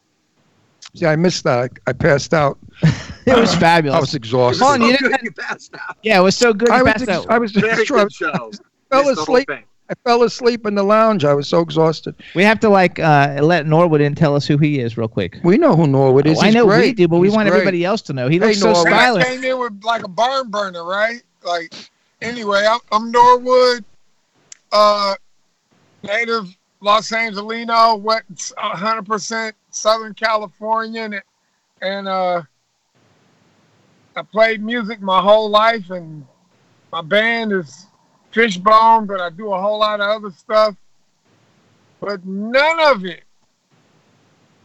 See, I missed that. I, I passed out. (laughs) It was fabulous. I was exhausted. Come on, you So didn't. good you passed out. Yeah, it was so good. I you was, passed ex- out. I was Very sure- good show. fell Missed asleep. I fell asleep in the lounge. I was so exhausted. We have to like uh, let Norwood in tell us who he is real quick. We know who Norwood is. Oh, I He's know we do, but we want great. everybody else to know. He Hey, looks so Norwood. I stylish. came in with like a barn burner, right? Like, anyway, I'm, I'm Norwood, uh, native Los Angelino, wet, 100% Southern Californian, and, and uh, I played music my whole life, and my band is Fishbone, but I do a whole lot of other stuff. But none of it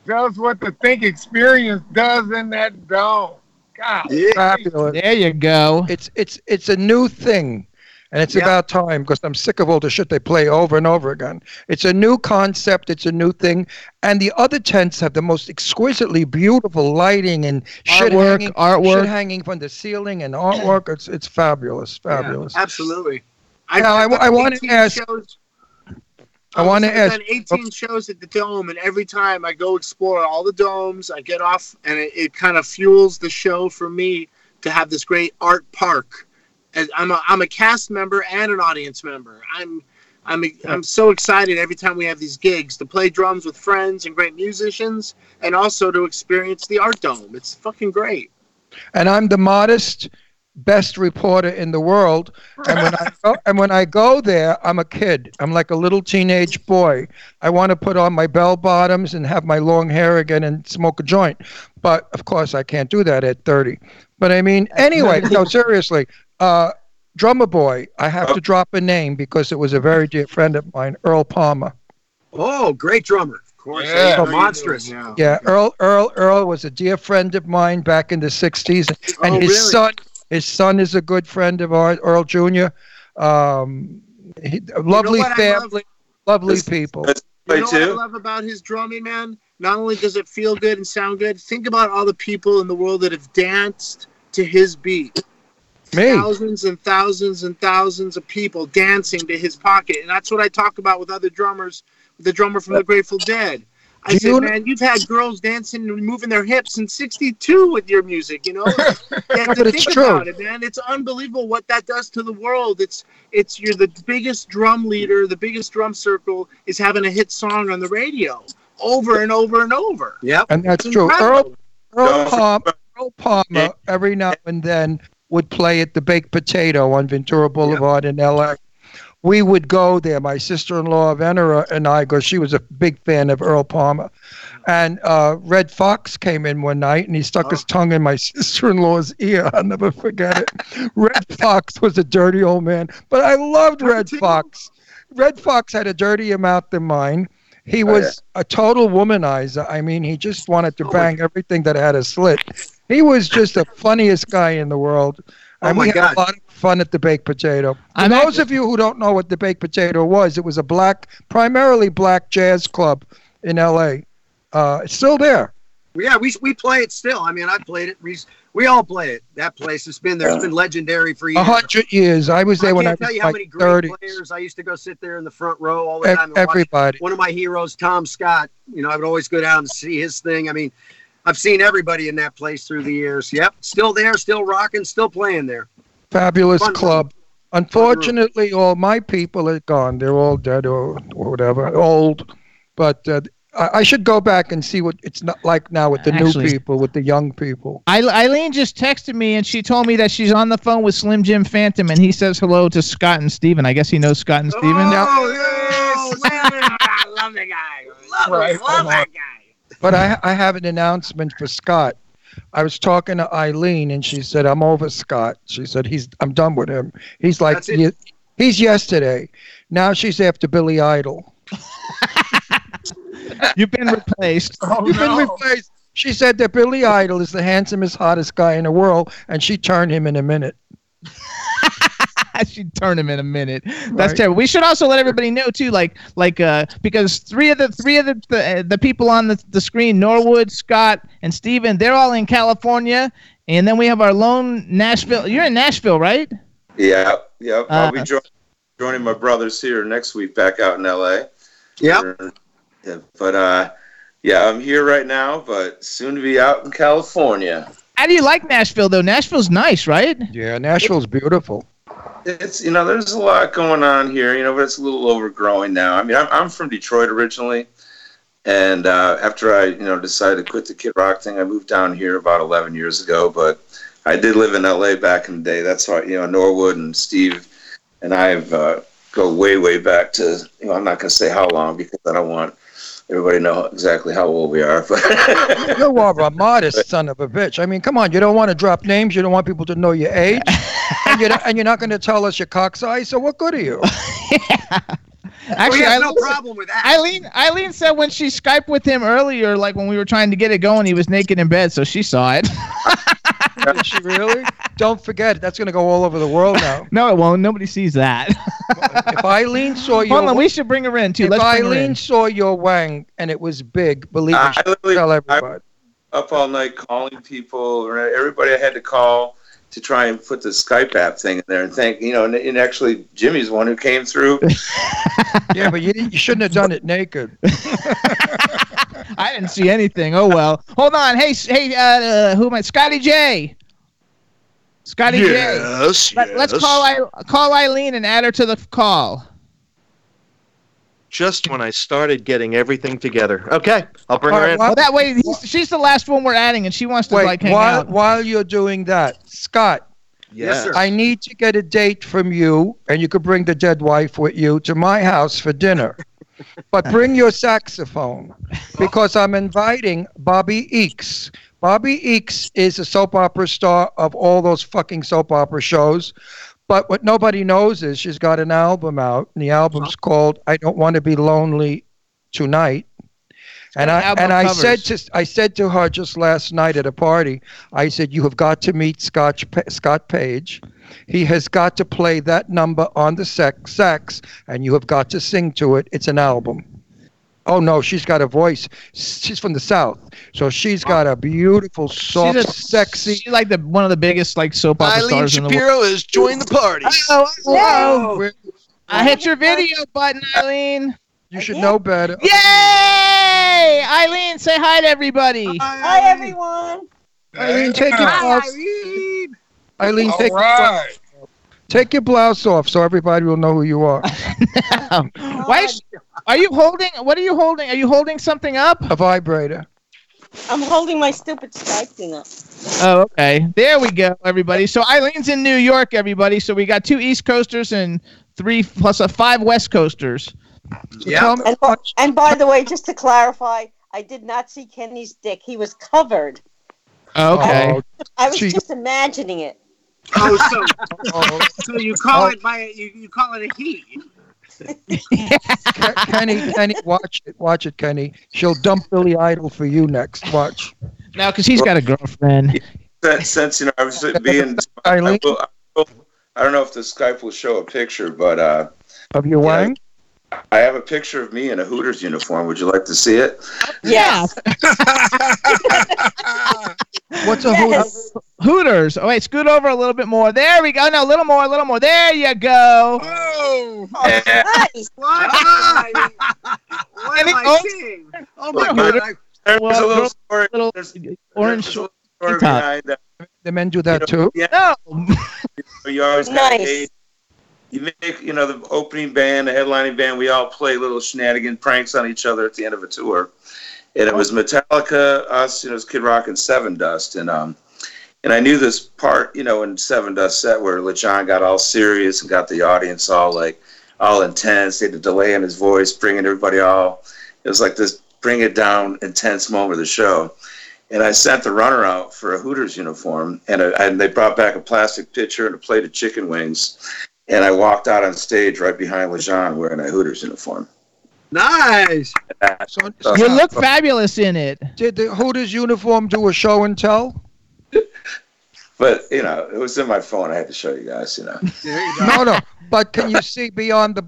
does what the Think Experience does in that dome. God, Fabulous. There you go. It's it's it's a new thing, and it's Yeah. about time because I'm sick of all the shit they play over and over again. It's a new concept. It's a new thing, and the other tents have the most exquisitely beautiful lighting and shit Artwork, hanging, artwork. shit hanging from the ceiling and artwork. It's it's fabulous, fabulous. Yeah, absolutely. Now, I, I've I want to ask. shows- I want to ask. I've done 18 shows at the dome, and every time I go explore all the domes, I get off, and it, it kind of fuels the show for me to have this great art park. And I'm a, I'm a cast member and an audience member. I'm I'm I'm so excited every time we have these gigs to play drums with friends and great musicians, and also to experience the art dome. It's fucking great. and I'm the modest best reporter in the world. And when I go, and when I go there, I'm a kid. I'm like a little teenage boy. I want to put on my bell bottoms and have my long hair again and smoke a joint. But of course, I can't do that at 30. But I mean, anyway, no, seriously. Uh, Drummer Boy, I have to drop a name because it was a very dear friend of mine, Earl Palmer. Oh, great drummer. Of course, Yeah. I monstrous. do, Yeah. Yeah, Earl Earl Earl was a dear friend of mine back in the '60s, and Oh, his really? son his son is a good friend of ours, Earl Jr. Um, he, a lovely what I love? family, lovely That's- people. That's You play know what I love about his drumming, man? Not only does it feel good and sound good, think about all the people in the world that have danced to his beat. Me. Thousands and thousands and thousands of people dancing to his pocket. And that's what I talk about with other drummers, with the drummer from the Grateful Dead. I Do said, you kn- man, you've had girls dancing and moving their hips in 62 with your music, you know? (laughs) yeah, But to it's think true. about it, man. It's unbelievable what that does to the world. It's it's you're the biggest drum leader, the biggest drum circle is having a hit song on the radio over and over and over. Yep. And that's It's true. Earl incredible. Earl Don't Palmer, Earl Palmer every now and then would play at the Baked Potato on Ventura Boulevard in L.A. We would go there, my sister-in-law Venera and I, because she was a big fan of Earl Palmer. And uh, Redd Foxx came in one night and he stuck his tongue in my (laughs) sister-in-law's ear. I'll never forget it. Redd Foxx was a dirty old man, but I loved Redd Foxx. Redd Foxx had a dirtier mouth than mine. He Oh, was a total womanizer. I mean, he just wanted to bang everything that had a slit. He was just the funniest guy in the world. Oh And my we had God. a lot of fun at the baked potato. For I'm those of you who don't know what the baked potato was, it was a black, primarily black jazz club in L.A. Uh, it's still there. Yeah, we we play it still. I mean, I played it. We, we all play it. That place has been there. It's been legendary for A years. hundred years. I was there I when I was tell you how like many great 30. players. I used to go sit there in the front row all the time. and watch everybody. One of my heroes, Tom Scott. You know, I would always go down and see his thing. I mean, I've seen everybody in that place through the years. Yep, still there, still rocking, still playing there. Fabulous Fun room. club. Unfortunately, all my people are gone. They're all dead or, or whatever, old. But uh, I, I should go back and see what it's not like now with the Actually- new people, with the young people. I- Eileen just texted me and she told me that she's on the phone with Slim Jim Phantom and he says hello to Scott and Steven. I guess he knows Scott and Steven. Now. Oh, yes. (laughs) I love the guy. Love, Right, love that guy. But I, I have an announcement for Scott. I was talking to Eileen, and she said, "I'm over Scott." She said, "He's I'm done with him. He's like That's it. ye- he's yesterday. Now she's after Billy Idol. (laughs) You've been replaced. Oh, You've been replaced." She said that Billy Idol is the handsomest, hottest guy in the world, and she turned him in a minute. (laughs) She'd turn him in a minute. That's Right. terrible. We should also let everybody know too, like, like, uh, because three of the three of the the, uh, the people on the, the screen, Norwood, Scott, and Steven, they're all in California, and then we have our lone Nashville. You're in Nashville, right? Yeah, yeah. I'll be Uh, jo- joining my brothers here next week back out in LA. Yep. Yeah, but uh, yeah, I'm here right now, but soon to be out in California. How do you like Nashville though? Nashville's nice, right? Yeah, Nashville's beautiful. It's you know, there's a lot going on here, you know, but it's a little overgrowing now. I mean, I'm I'm from Detroit originally, and uh, after I you know decided to quit the Kid Rock thing, I moved down here about 11 years ago. But I did live in LA back in the day. That's why you know Norwood and Steve and I've uh, go way way back to you know I'm not gonna say how long because I don't want everybody know exactly how old we are. But (laughs) You are a modest son of a bitch. I mean, come on. You don't want to drop names. You don't want people to know your age, and you're not, and you're not going (laughs) to tell us your cock size. So what good are you? (laughs) Oh, Actually, we have no problem with that. Eileen, Eileen said when she Skyped with him earlier, like when we were trying to get it going, he was naked in bed, so she saw it. Is she really? Don't forget, that's going to go all over the world now. (laughs) no, it won't. Nobody sees that. If Eileen saw your Hold on, we should bring her in too. if Let's Eileen in. saw your wang and it was big, believe me, I she'd literally- tell I- everybody. up all night calling people, everybody I had to call to try and put the Skype app thing in there and thank you know, and, and actually Jimmy's the one who came through. (laughs) yeah, but you, you shouldn't have done it naked. (laughs) I didn't see anything. Oh well. Hold on. Hey, hey, uh, uh, who am I? Scotty J. Scotty J. Yes, Let, Let's call I- call Eileen and add her to the call. Just when I started getting everything together. Okay, I'll bring All her right, in. Well, that way he's, she's the last one we're adding, and she wants to Wait, like hang while out. while you're doing that, Scott, Yes, sir. I need to get a date from you, and you could bring the dead wife with you to my house for dinner. But bring your saxophone because I'm inviting Bobby Eakes. Bobby Eakes is a soap opera star of all those fucking soap opera shows. But what nobody knows is she's got an album out, and the album's called "I Don't Want to Be Lonely Tonight." And I and I said to I said to her just last night at a party, I said, "You have got to meet Scott Scott Page. He has got to play that number on the sex sax, and you have got to sing to it. It's an album." Oh no, she's got a voice. She's from the south, so she's got a beautiful, soft, she's a, sexy. She's like the one of the biggest like soap opera Eileen stars in the world. Shapiro has joined the party. Oh, oh, oh. hello. Where- I hit your video button, Eileen. You should know better. Yay! Eileen, say hi to everybody. Hi, everyone. Eileen, take your Damn. blouse. Eileen, All take your, take your blouse off so everybody will know who you are. (laughs) Why? Is, are you holding? What are you holding? Are you holding something up? A vibrator. I'm holding my stupid Skype thing up. Oh, okay. There we go, everybody. So Eileen's in New York, everybody. So we got two East Coasters and three plus a five West Coasters. So Yeah. tell And, by- and by the way, just to clarify, I did not see Kenny's dick. He was covered. Okay. Oh, I was Gee. just imagining it. Oh, so, oh, (laughs) so you call it by you, you call it a he. Kenny, Kenny, watch it, watch it, Kenny. She'll dump Billy Idol for you next. Watch. Now, because he's got a girlfriend. Since, since you know I was being, I, will, I, will, I don't know if the Skype will show a picture, but uh, of your Yeah. Wang. I have a picture of me in a Hooters uniform. Would you like to see it? Yes. (laughs) What's a Yes. Hooters. Oh wait, scoot over a little bit more. There we go. Oh, no, a little more, a little more. There you go. Oh, Nice. What? (laughs) what am I oh. seeing? Oh my God! I, There's Well, a little little- story. little there's, Orange there's a little story behind that. the men do that too? Yeah, No. (laughs) you always got Nice. You make you know the opening band, the headlining band. We all play little shenanigan pranks on each other at the end of a tour, and it was Metallica, us, you know, it was Kid Rock and Sevendust, and um, and I knew this part, you know, in Sevendust set where Lajon got all serious and got the audience all like all intense. He had a delay in his voice, bringing everybody all. It was like this bring it down intense moment of the show. And I sent the runner out for a Hooters uniform, and, a, and they brought back a plastic pitcher and a plate of chicken wings. And I walked out on stage right behind Lajon wearing a Hooters uniform. nice. So, Uh, You look fabulous in it. did the Hooters uniform do a show and tell? (laughs) But you know, it was in my phone. I had to show you guys. You know, you. No, no. But can you see beyond the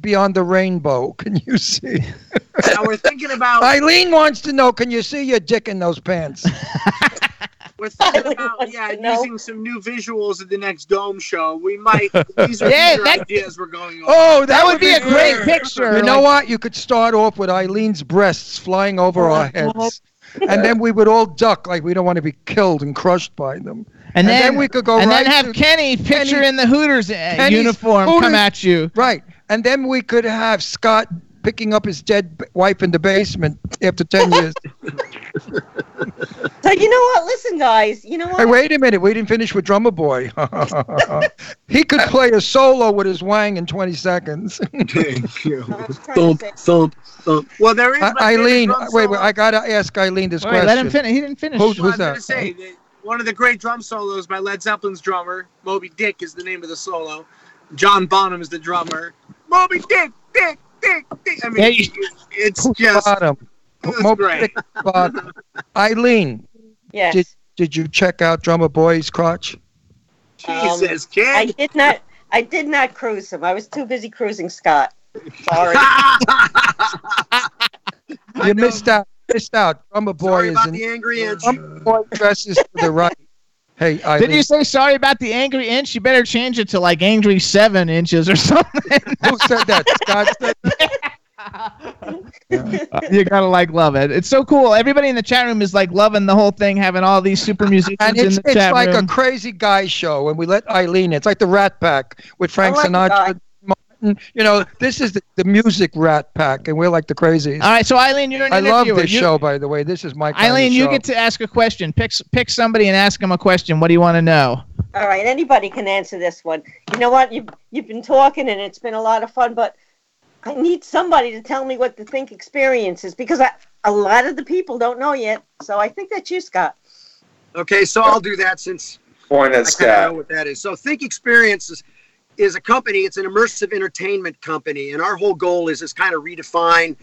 beyond the rainbow? Can you see? Now we're thinking about Eileen wants to know. Can you see your dick in those pants? (laughs) we're (laughs) thinking about yeah using some new visuals at the next dome show. We might (laughs) these are Yeah, future that- ideas we're going on. Oh, That would be a great good. picture. You know like- what? You could start off with Eileen's breasts flying over Oh, our heads, and then we would all duck like we don't want to be killed and crushed by them. And, And then, then we could go and right then have to Kenny picture Kenny- in the Hooters uh, Kenny's uniform Hooters- come at you. Right, and then we could have Scott picking up his dead wife in the basement after ten (laughs) years. So you know what? Listen, guys. You know what? hey, wait a minute. We didn't finish with Drummer Boy. (laughs) he could play a solo with his wang in twenty seconds. Thank you. I was trying to Thump, thump, thump. Well, there is Uh, Eileen, wait, wait, I gotta ask Eileen this Wait, question. let him finish. He didn't finish. Who's- Well, I was that? gonna say that one of the great drum solos by Led Zeppelin's drummer, Moby Dick, is the name of the solo. John Bonham is the drummer. Moby Dick, Dick, Dick, Dick. I mean, Yeah, it's Who's just bottom? it's great. Bottom. (laughs) Eileen, Yes. Did- did you check out Drummer Boy's crotch? Jesus, um, I kid. I did not. I did not cruise him. I was too busy cruising Scott. Sorry. (laughs) You missed out. Missed out. Drummer Boy Sorry is about in. the angry inch. Drummer Boy dresses to the right. Hey, Eileen. Did you say sorry about the angry inch? You better change it to like angry seven inches or (laughs) something. Who said that? Scott said that. (laughs) you gotta like love it. It's so cool. Everybody in the chat room is like loving the whole thing, having all these super musicians And in it's, the it's chat like room. a crazy guy show, and we let Eileen. It's like the Rat Pack with Frank like. Sinatra. Martin. You know, this is the, the music Rat Pack, and we're like the crazies. all right, so Eileen, you're an I love this You- show, by the way. This is my kind of Eileen, you show. get to ask a question. Pick pick somebody and ask them a question. What do you want to know? All right, anybody can answer this one. You know what? You've you've been talking and it's been a lot of fun, but I need somebody to tell me what the think experience is because I, a lot of the people don't know yet. So I think that's you, Scott. Okay, so I'll do that since point at I kind of know what that is. So Think Experiences is a company. It's an immersive entertainment company, and our whole goal is is kind of redefine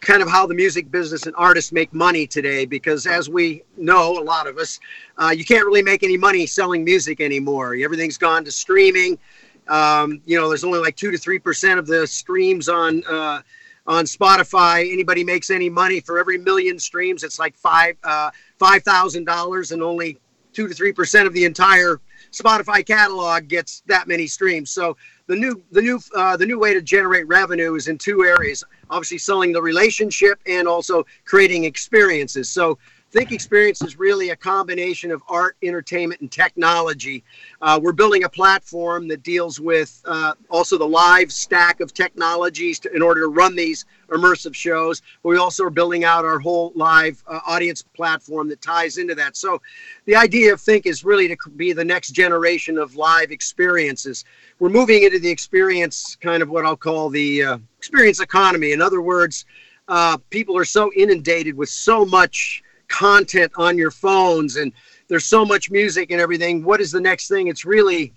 kind of how the music business and artists make money today. Because as we know, a lot of us, uh, you can't really make any money selling music anymore. Everything's gone to streaming. Um, you know, there's only like two to three percent of the streams on. Uh, on Spotify, anybody makes any money for every million streams, it's like five uh, five thousand dollars, and only two to three percent of the entire Spotify catalog gets that many streams. So the new the new uh, the new way to generate revenue is in two areas. Obviously, selling the relationship and also creating experiences. So Think Experience is really a combination of art, entertainment, and technology. Uh, we're building a platform that deals with uh, also the live stack of technologies to, in order to run these immersive shows. But we also are building out our whole live uh, audience platform that ties into that. So the idea of Think is really to be the next generation of live experiences. We're moving into the experience, kind of what I'll call the uh, experience economy. In other words, uh, people are so inundated with so much content on your phones and there's so much music and everything. What is the next thing? It's really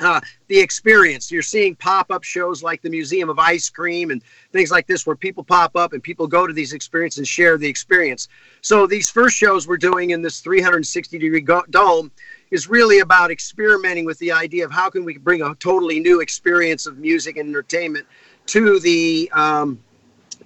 uh, the experience. You're seeing pop-up shows like the Museum of Ice Cream and things like this, where people pop up and people go to these experiences and share the experience. So these first shows we're doing in this 360 degree go- dome is really about experimenting with the idea of how can we bring a totally new experience of music and entertainment to the um,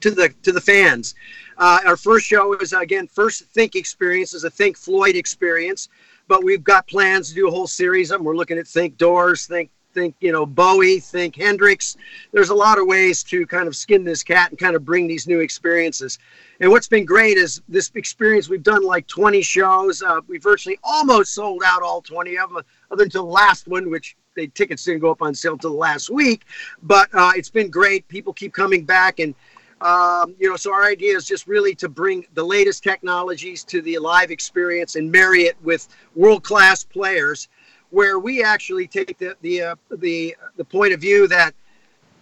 to the to the fans. Uh, our first show is again first Think experience is a Think Floyd experience, but we've got plans to do a whole series of them. We're looking at Think Doors, Think think you know Bowie, think Hendrix. There's a lot of ways to kind of skin this cat and kind of bring these new experiences. And what's been great is this experience. We've done like 20 shows. Uh, we virtually almost sold out all 20 of them, other than the last one, which the tickets didn't go up on sale till last week. But uh, it's been great. People keep coming back and. Um, you know, so our idea is just really to bring the latest technologies to the live experience and marry it with world-class players where we actually take the the uh, the the point of view that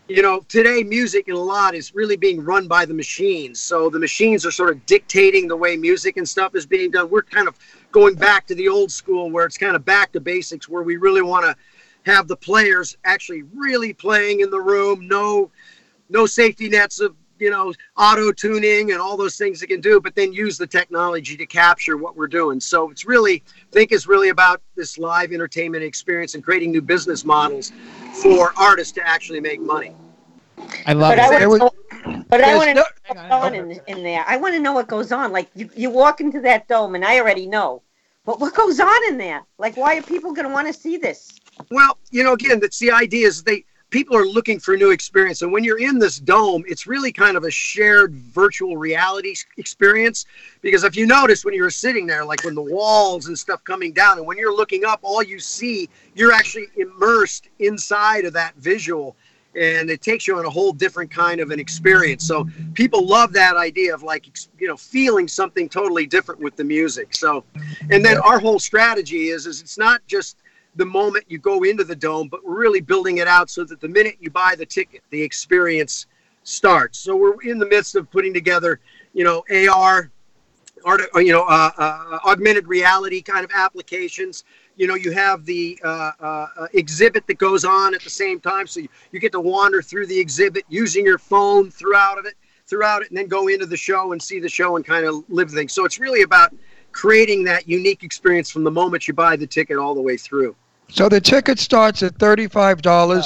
you know today music in a lot is really being run by the machines. So the machines are sort of dictating the way music and stuff is being done. We're kind of going back to the old school where it's kind of back to basics where we really want to have the players actually really playing in the room no no safety nets of you know auto tuning and all those things it can do but then use the technology to capture what we're doing so it's really I think is really about this live entertainment experience and creating new business models for artists to actually make money I love But I it. wanna know- But I want to no- know what's going on in, in there. I want to know what goes on. Like you, you walk into that dome, and I already know. But what goes on in there? Like, why are people going to want to see this? Well, you know, again, that's the idea is they people are looking for new experience, and when you're in this dome, it's really kind of a shared virtual reality experience. Because if you notice when you're sitting there, like when the walls and stuff coming down, and when you're looking up, all you see, you're actually immersed inside of that visual. And it takes you on a whole different kind of an experience. So people love that idea of like, you know, feeling something totally different with the music. So, and then our whole strategy is, is it's not just the moment you go into the dome, but we're really building it out so that the minute you buy the ticket, the experience starts. So we're in the midst of putting together, you know, AR, art, uh, you know, uh, uh, augmented reality kind of applications. You know, you have the uh, uh, uh, exhibit that goes on at the same time, so you, you get to wander through the exhibit using your phone throughout of it, throughout it, and then go into the show and see the show and kind of live things. So it's really about creating that unique experience from the moment you buy the ticket all the way through. So the ticket starts at thirty-five dollars.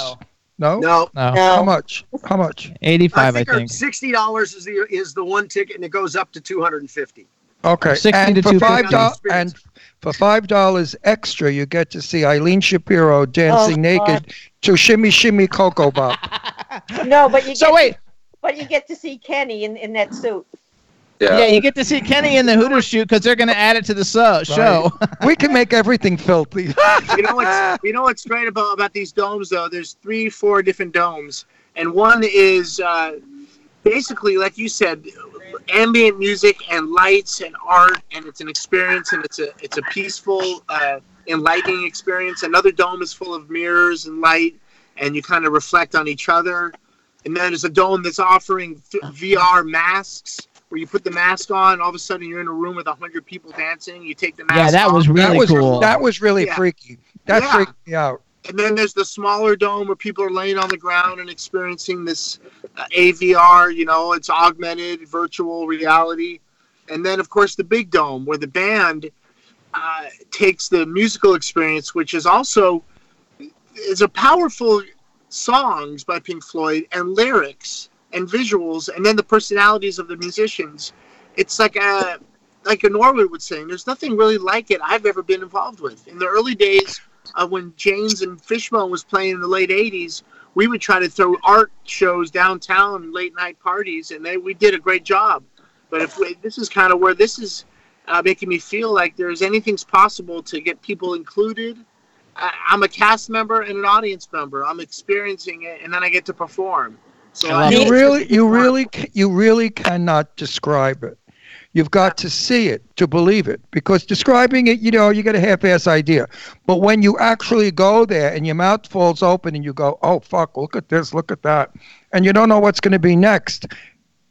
No. No. No. How much? How much? Eighty-five, I I think. think, sixty dollars is the is the one ticket, and it goes up to two hundred and fifty. Okay. 60 and to for 250. five dollars and for five dollars extra, you get to see Eileen Shapiro dancing Oh, naked to "Shimmy Shimmy Coco Bop." (laughs) No, but you So get wait. but you get to see Kenny in, in that suit. Yeah. you get to see Kenny in the Hooters shoot because they're going to add it to the so- show. we can make everything filthy. (laughs) you know what's you know what's great about about these domes though? There's three, four different domes, and one is uh, basically like you said, ambient music and lights and art, and it's an experience, and it's a it's a peaceful, uh, enlightening experience. Another dome is full of mirrors and light, and you kind of reflect on each other. And then there's a dome that's offering th- VR masks. Where you put the mask on, all of a sudden you're in a room with a hundred people dancing. You take the mask Yeah, that off. was really that was cool. that was really Yeah. freaky. That Yeah. freaked me out. And then there's the smaller dome where people are laying on the ground and experiencing this uh, AVR, you know, it's augmented virtual reality. And then, of course, the big dome where the band uh, takes the musical experience, which is also is a powerful songs by Pink Floyd and lyrics and visuals, and then the personalities of the musicians. It's like a like a Norwood would say, there's nothing really like it I've ever been involved with. In the early days, uh, when Jane's and Fishbone was playing in the late '80s, we would try to throw art shows downtown, late night parties, and they we did a great job. But if we, this is kind of where this is uh, making me feel like there's anything's possible to get people included. I, I'm a cast member and an audience member. I'm experiencing it, and then I get to perform. So I you think really, you really, you really cannot describe it. You've got to see it to believe it, because describing it, you know, you get a half-ass idea. But when you actually go there and your mouth falls open and you go, "Oh fuck, look at this, look at that," and you don't know what's going to be next,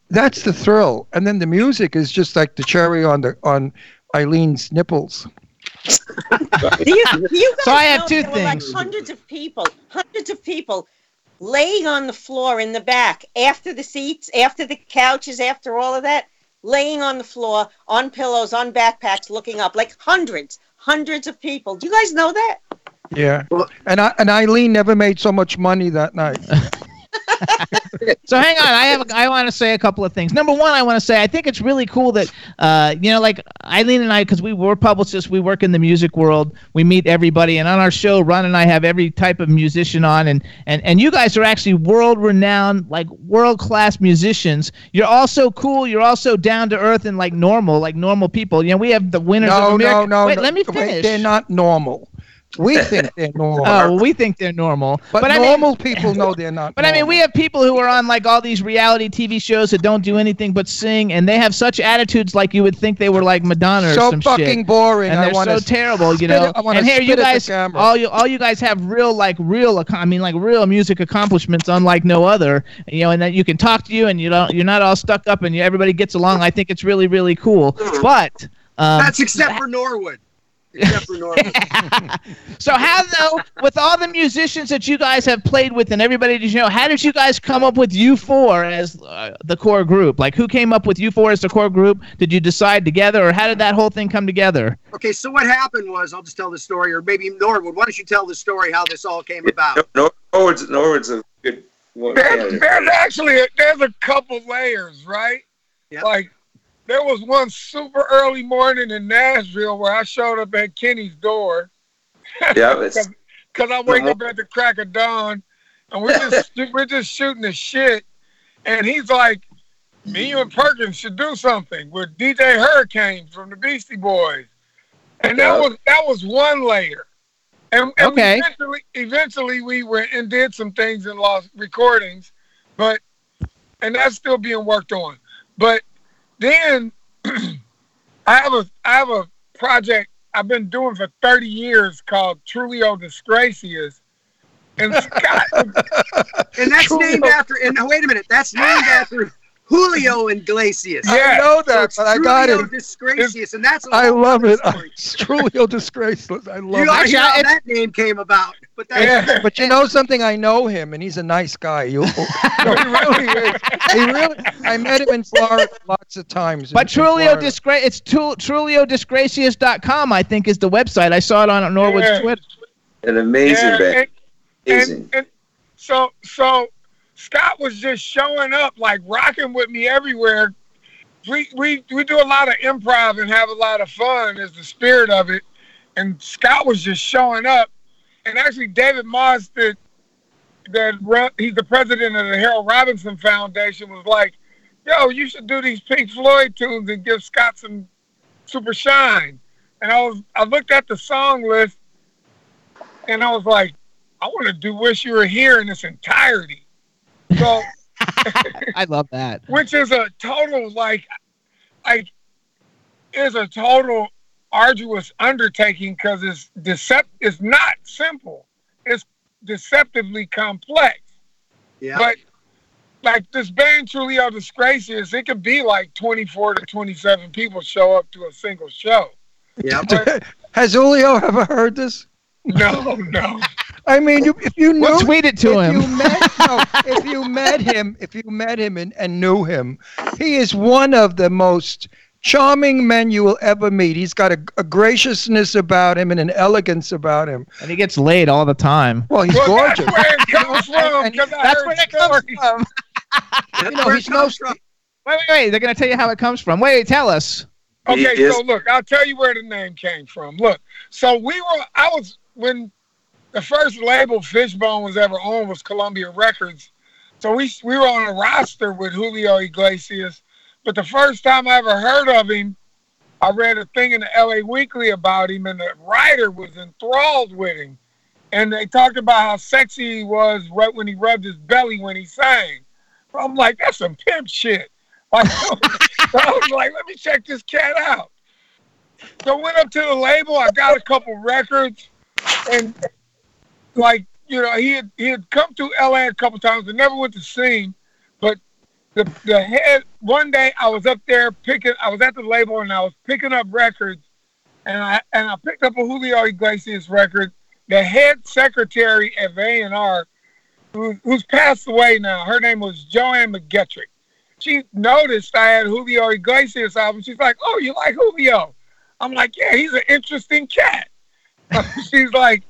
that's the thrill. And then the music is just like the cherry on the on Eileen's nipples. (laughs) (laughs) You, do you guys So I have two there were like things. hundreds of people, hundreds of people laying on the floor in the back after the seats, after the couches, after all of that, laying on the floor on pillows, on backpacks, looking up, like hundreds, hundreds of people. Do you guys know that? Yeah. And I, and Eileen never made so much money that night. (laughs) (laughs) So hang on, I have a, I want to say a couple of things. Number one, I want to say I think it's really cool that uh, you know, like Eileen and I, because we were publicists, we work in the music world, we meet everybody, and on our show, Ron and I have every type of musician on, and and and you guys are actually world renowned, like world class musicians. You're also cool. You're also down to earth and like normal, like normal people. You know, we have the winners No, of America. no, no. Wait, no. let me Wait, finish. they're not normal. We think they're (laughs) normal. Oh, we think they're normal, but, I mean- normal people know they're not. But I mean, we have people who are on like all these reality TV shows that don't do anything but sing, and they have such attitudes like you would think they were like Madonna or So some fucking boring. And I they're wanna so terrible, you know. it- I and here you guys, all you all you guys have real like real, ac- I mean like real music accomplishments, unlike no other. You know, and that you can talk to you, and you don't, you're not all stuck up, and you, everybody gets along. I think it's really really cool. But um, That's except for Norwood. Except for Norwood. So how though, with all the musicians that you guys have played with and everybody that you know, how did you guys come up with you four as uh, the core group? Like who came up with you four as the core group? Did you decide together, or how did that whole thing come together? Okay, so what happened was, I'll just tell the story, or maybe Norwood, why don't you tell the story how this all came about? Nor- Norwood's Norwood's a good one. There's, there's actually a, there's a couple layers, right? Like there was one super early morning in Nashville where I showed up at Kenny's door. (laughs) Yeah, because I wake up uh-huh. at the crack of dawn, and we're (laughs) just we're just shooting the shit, and he's like, "Me you and Perkins should do something with DJ Hurricane from the Beastie Boys," and that Yeah. was that was one layer. And, and Okay. eventually, eventually we went and did some things and lost recordings, but and that's still being worked on. But then (clears throat) I have a I have a project I've been doing for 30 years called Trulio Disgracias. And Scott (laughs) And that's named after, and wait a minute, that's named (laughs) after Julio Iglesias. Yeah. I know that, So but I got Trulio it. Disgracias, and that's a I whole love other it. story. (laughs) It's truly disgraceless. I love it. You gotta it. hear how that name came about. But that's, Yeah. But you know something? I know him, and he's a nice guy. You, no, (laughs) he really is. He really. I met him in Florida lots of times. But in- in Trulio Florida. Disgrace, it's tu- TrulioDisgracias.com, I think, is the website. I saw it on Norwood's Yeah. Twitter. an amazing Yeah, band. and- Amazing. And, and so so Scott was just showing up like rocking with me everywhere. We we we do a lot of improv and have a lot of fun is the spirit of it. And Scott was just showing up. And actually David Moss that that he's the president of the Harold Robinson Foundation was like, yo, you should do these Pink Floyd tunes and give Scott some super shine. And I was I looked at the song list and I was like, I want to do Wish You Were Here in its entirety. So, (laughs) I love that. which is a total, like, like, is a total arduous undertaking because it's decept, it's not simple. It's deceptively complex. yeah. But, like, this band truly Trulio Disgracias, it could be like 24 to 27 people show up to a single show. yeah. (laughs) Has Julio ever heard this? no, no. I mean, you, if you knew, We'll tweet it to if him. You met, (laughs) no, if you met him, if you met him and, and knew him, he is one of the most charming men you will ever meet. He's got a, a graciousness about him and an elegance about him. And he gets laid all the time. Well, he's Well, gorgeous. that's where it comes from. And- That's where it comes from. (laughs) you know, Where he's it no. comes from. Wait, wait, wait. They're going to tell you how it comes from. Wait, tell us. Okay, is- so look, I'll tell you where the name came from. Look, so we were, I was, when the first label Fishbone was ever on was Columbia Records. So we, we were on a roster with Julio Iglesias. But the first time I ever heard of him, I read a thing in the LA Weekly about him, and the writer was enthralled with him. And they talked about how sexy he was right when he rubbed his belly when he sang. I'm like, that's some pimp shit. Like, so (laughs) I was like, let me check this cat out. So I went up to the label. I got a couple records, and like you know, he had he had come to LA a couple times. and never went to see but the the head one day I was up there picking. I was at the label and I was picking up records, and I and I picked up a Julio Iglesias record. The head secretary of A and R, who, who's passed away now, her name was Joanne McGettrick she noticed I had Julio Iglesias album. She's like, "Oh, you like Julio?" I'm like, "Yeah, he's an interesting cat." (laughs) She's like,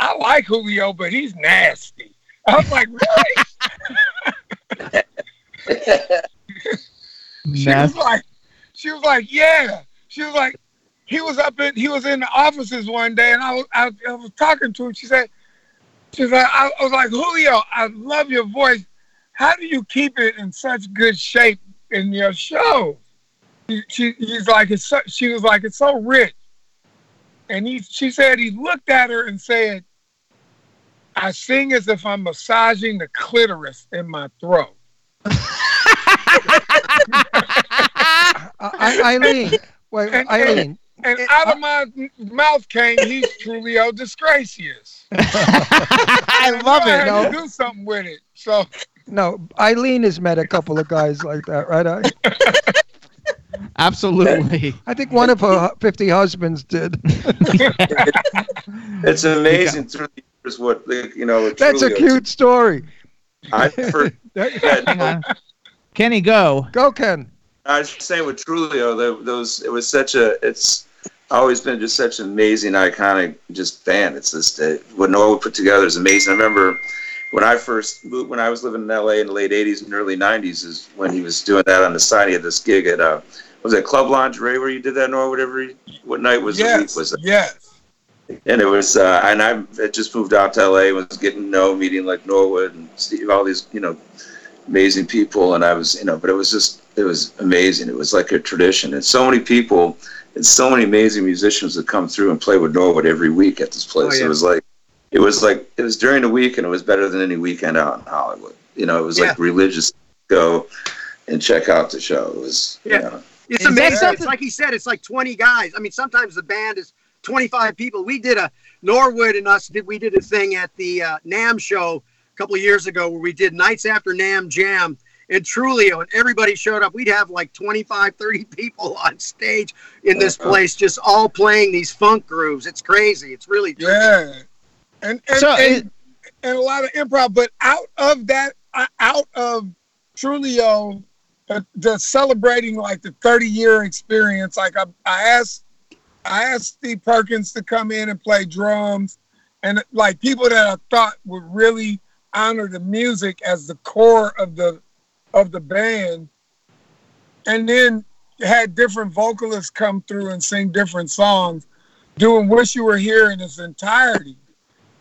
"I like Julio, but he's nasty." I was like, "Really?" (laughs) She was like, she was like, yeah. She was like, he was up in he was in the offices one day, and I was I, I was talking to him. She said, she was like, I, I was like, Julio, I love your voice. How do you keep it in such good shape in your show? He, she, he's like, it's so, she was like, it's so rich. And he, she said he looked at her and said, I sing as if I'm massaging the clitoris in my throat. I, Eileen, wait, And- Eileen. And out of uh, my mouth came, he's Trulio Disgracias. (laughs) I love I it. had No. do something with it. So No, Eileen has met a couple of guys like that, right? I, (laughs) Absolutely. I think one of her 50 husbands did. (laughs) It's amazing through the years what you know. That's a Trulio- cute story. I for, (laughs) Kenny, go. Go, Ken. I was saying with Trulio, tho- those it was such a it's always been just such an amazing, iconic just band. It's just uh, what Noah put together is amazing. I remember when I first moved, when I was living in LA in the late '80s and early '90s, is when he was doing that on the side. He had this gig at uh, was it Club Lingerie where you did that, Noah? Whatever. you- What night was the week was it? yes. And it was uh, and I just moved out to LA was getting to know meeting like Norwood and Steve all these you know amazing people. And I was you know but it was just it was amazing. It was like a tradition. And so many people and so many amazing musicians that come through and play with Norwood every week at this place. Oh, yeah. it was like it was like it was during the week and it was better than any weekend out in Hollywood. You know it was like religious. Go and check out the show. It was Yeah. you know, It's Is amazing. It's like he said, it's like 20 guys. I mean, sometimes the band is 25 people. We did a Norwood and us did we did a thing at the uh, NAMM show a couple of years ago where we did nights after NAMM Jam in Trulio and everybody showed up. We'd have like 25, 30 (laughs) people on stage in this Uh-huh. place just all playing these funk grooves. It's crazy. It's really Yeah. And and, So, and, and a lot of improv, but out of that, uh, out of Trulio, uh, the celebrating like the 30 year experience, like I, I asked, I asked Steve Perkins to come in and play drums, and like people that I thought would really honor the music as the core of the of the band, and then had different vocalists come through and sing different songs, doing "Wish You Were Here" in its entirety.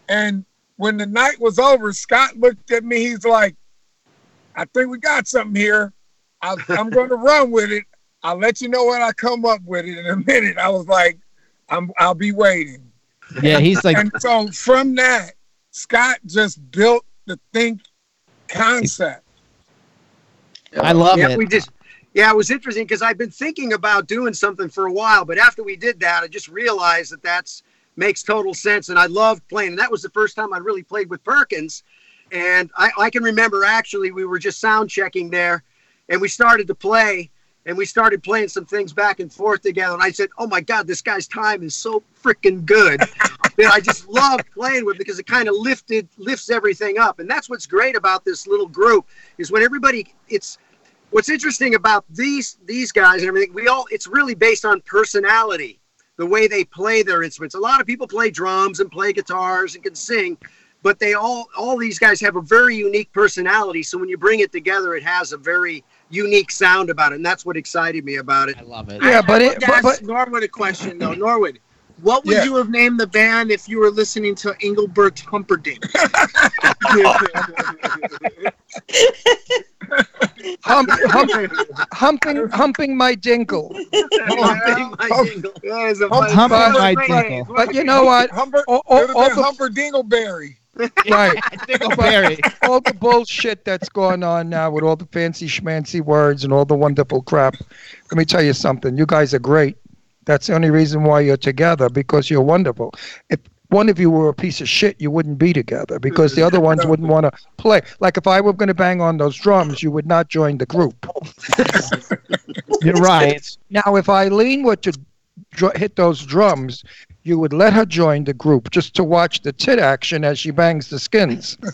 And when the night was over, Scott looked at me. He's like, "I think we got something here. I, I'm going (laughs) to run with it. I'll let you know when I come up with it in a minute." I was like, "I'm. I'll be waiting." Yeah, he's like, and so from that, Scott just built the think concept. I love yeah, it. we just yeah, it was interesting because I've been thinking about doing something for a while, but after we did that, I just realized that that's makes total sense, and I loved playing. And that was the first time I really played with Perkins, and I, I can remember actually we were just sound checking there, and we started to play, and we started playing some things back and forth together, and I said, "Oh my God, this guy's time is so freaking good." (laughs) that I just love playing with because it kind of lifted lifts everything up, and that's what's great about this little group is when everybody it's what's interesting about these these guys and everything we all it's really based on personality the way they play their instruments. A lot of people play drums and play guitars and can sing but they all all these guys have a very unique personality. So when you bring it together it has a very unique sound about it and that's what excited me about it I love it. Yeah, but I it, to but, ask but Norwood a question though. Norwood, what would Yeah. you have named the band if you were listening to Engelbert Humperdinck? (laughs) hump, hump, humping, humping my dinkle. Humping my jingle. That is a Hump- Humping my great. dinkle. But you know what? Humber, All, all, all the, Humper Dingleberry. (laughs) right. (laughs) Dingleberry. (laughs) all the bullshit that's going on now with all the fancy schmancy words and all the wonderful crap. Let me tell you something. You guys are great. That's the only reason why you're together because you're wonderful. If one of you were a piece of shit, you wouldn't be together because the other ones wouldn't want to play. Like if I were going to bang on those drums, you would not join the group. You're right. Now, if Eileen were to dr- hit those drums, you would let her join the group just to watch the tit action as she bangs the skins. (laughs)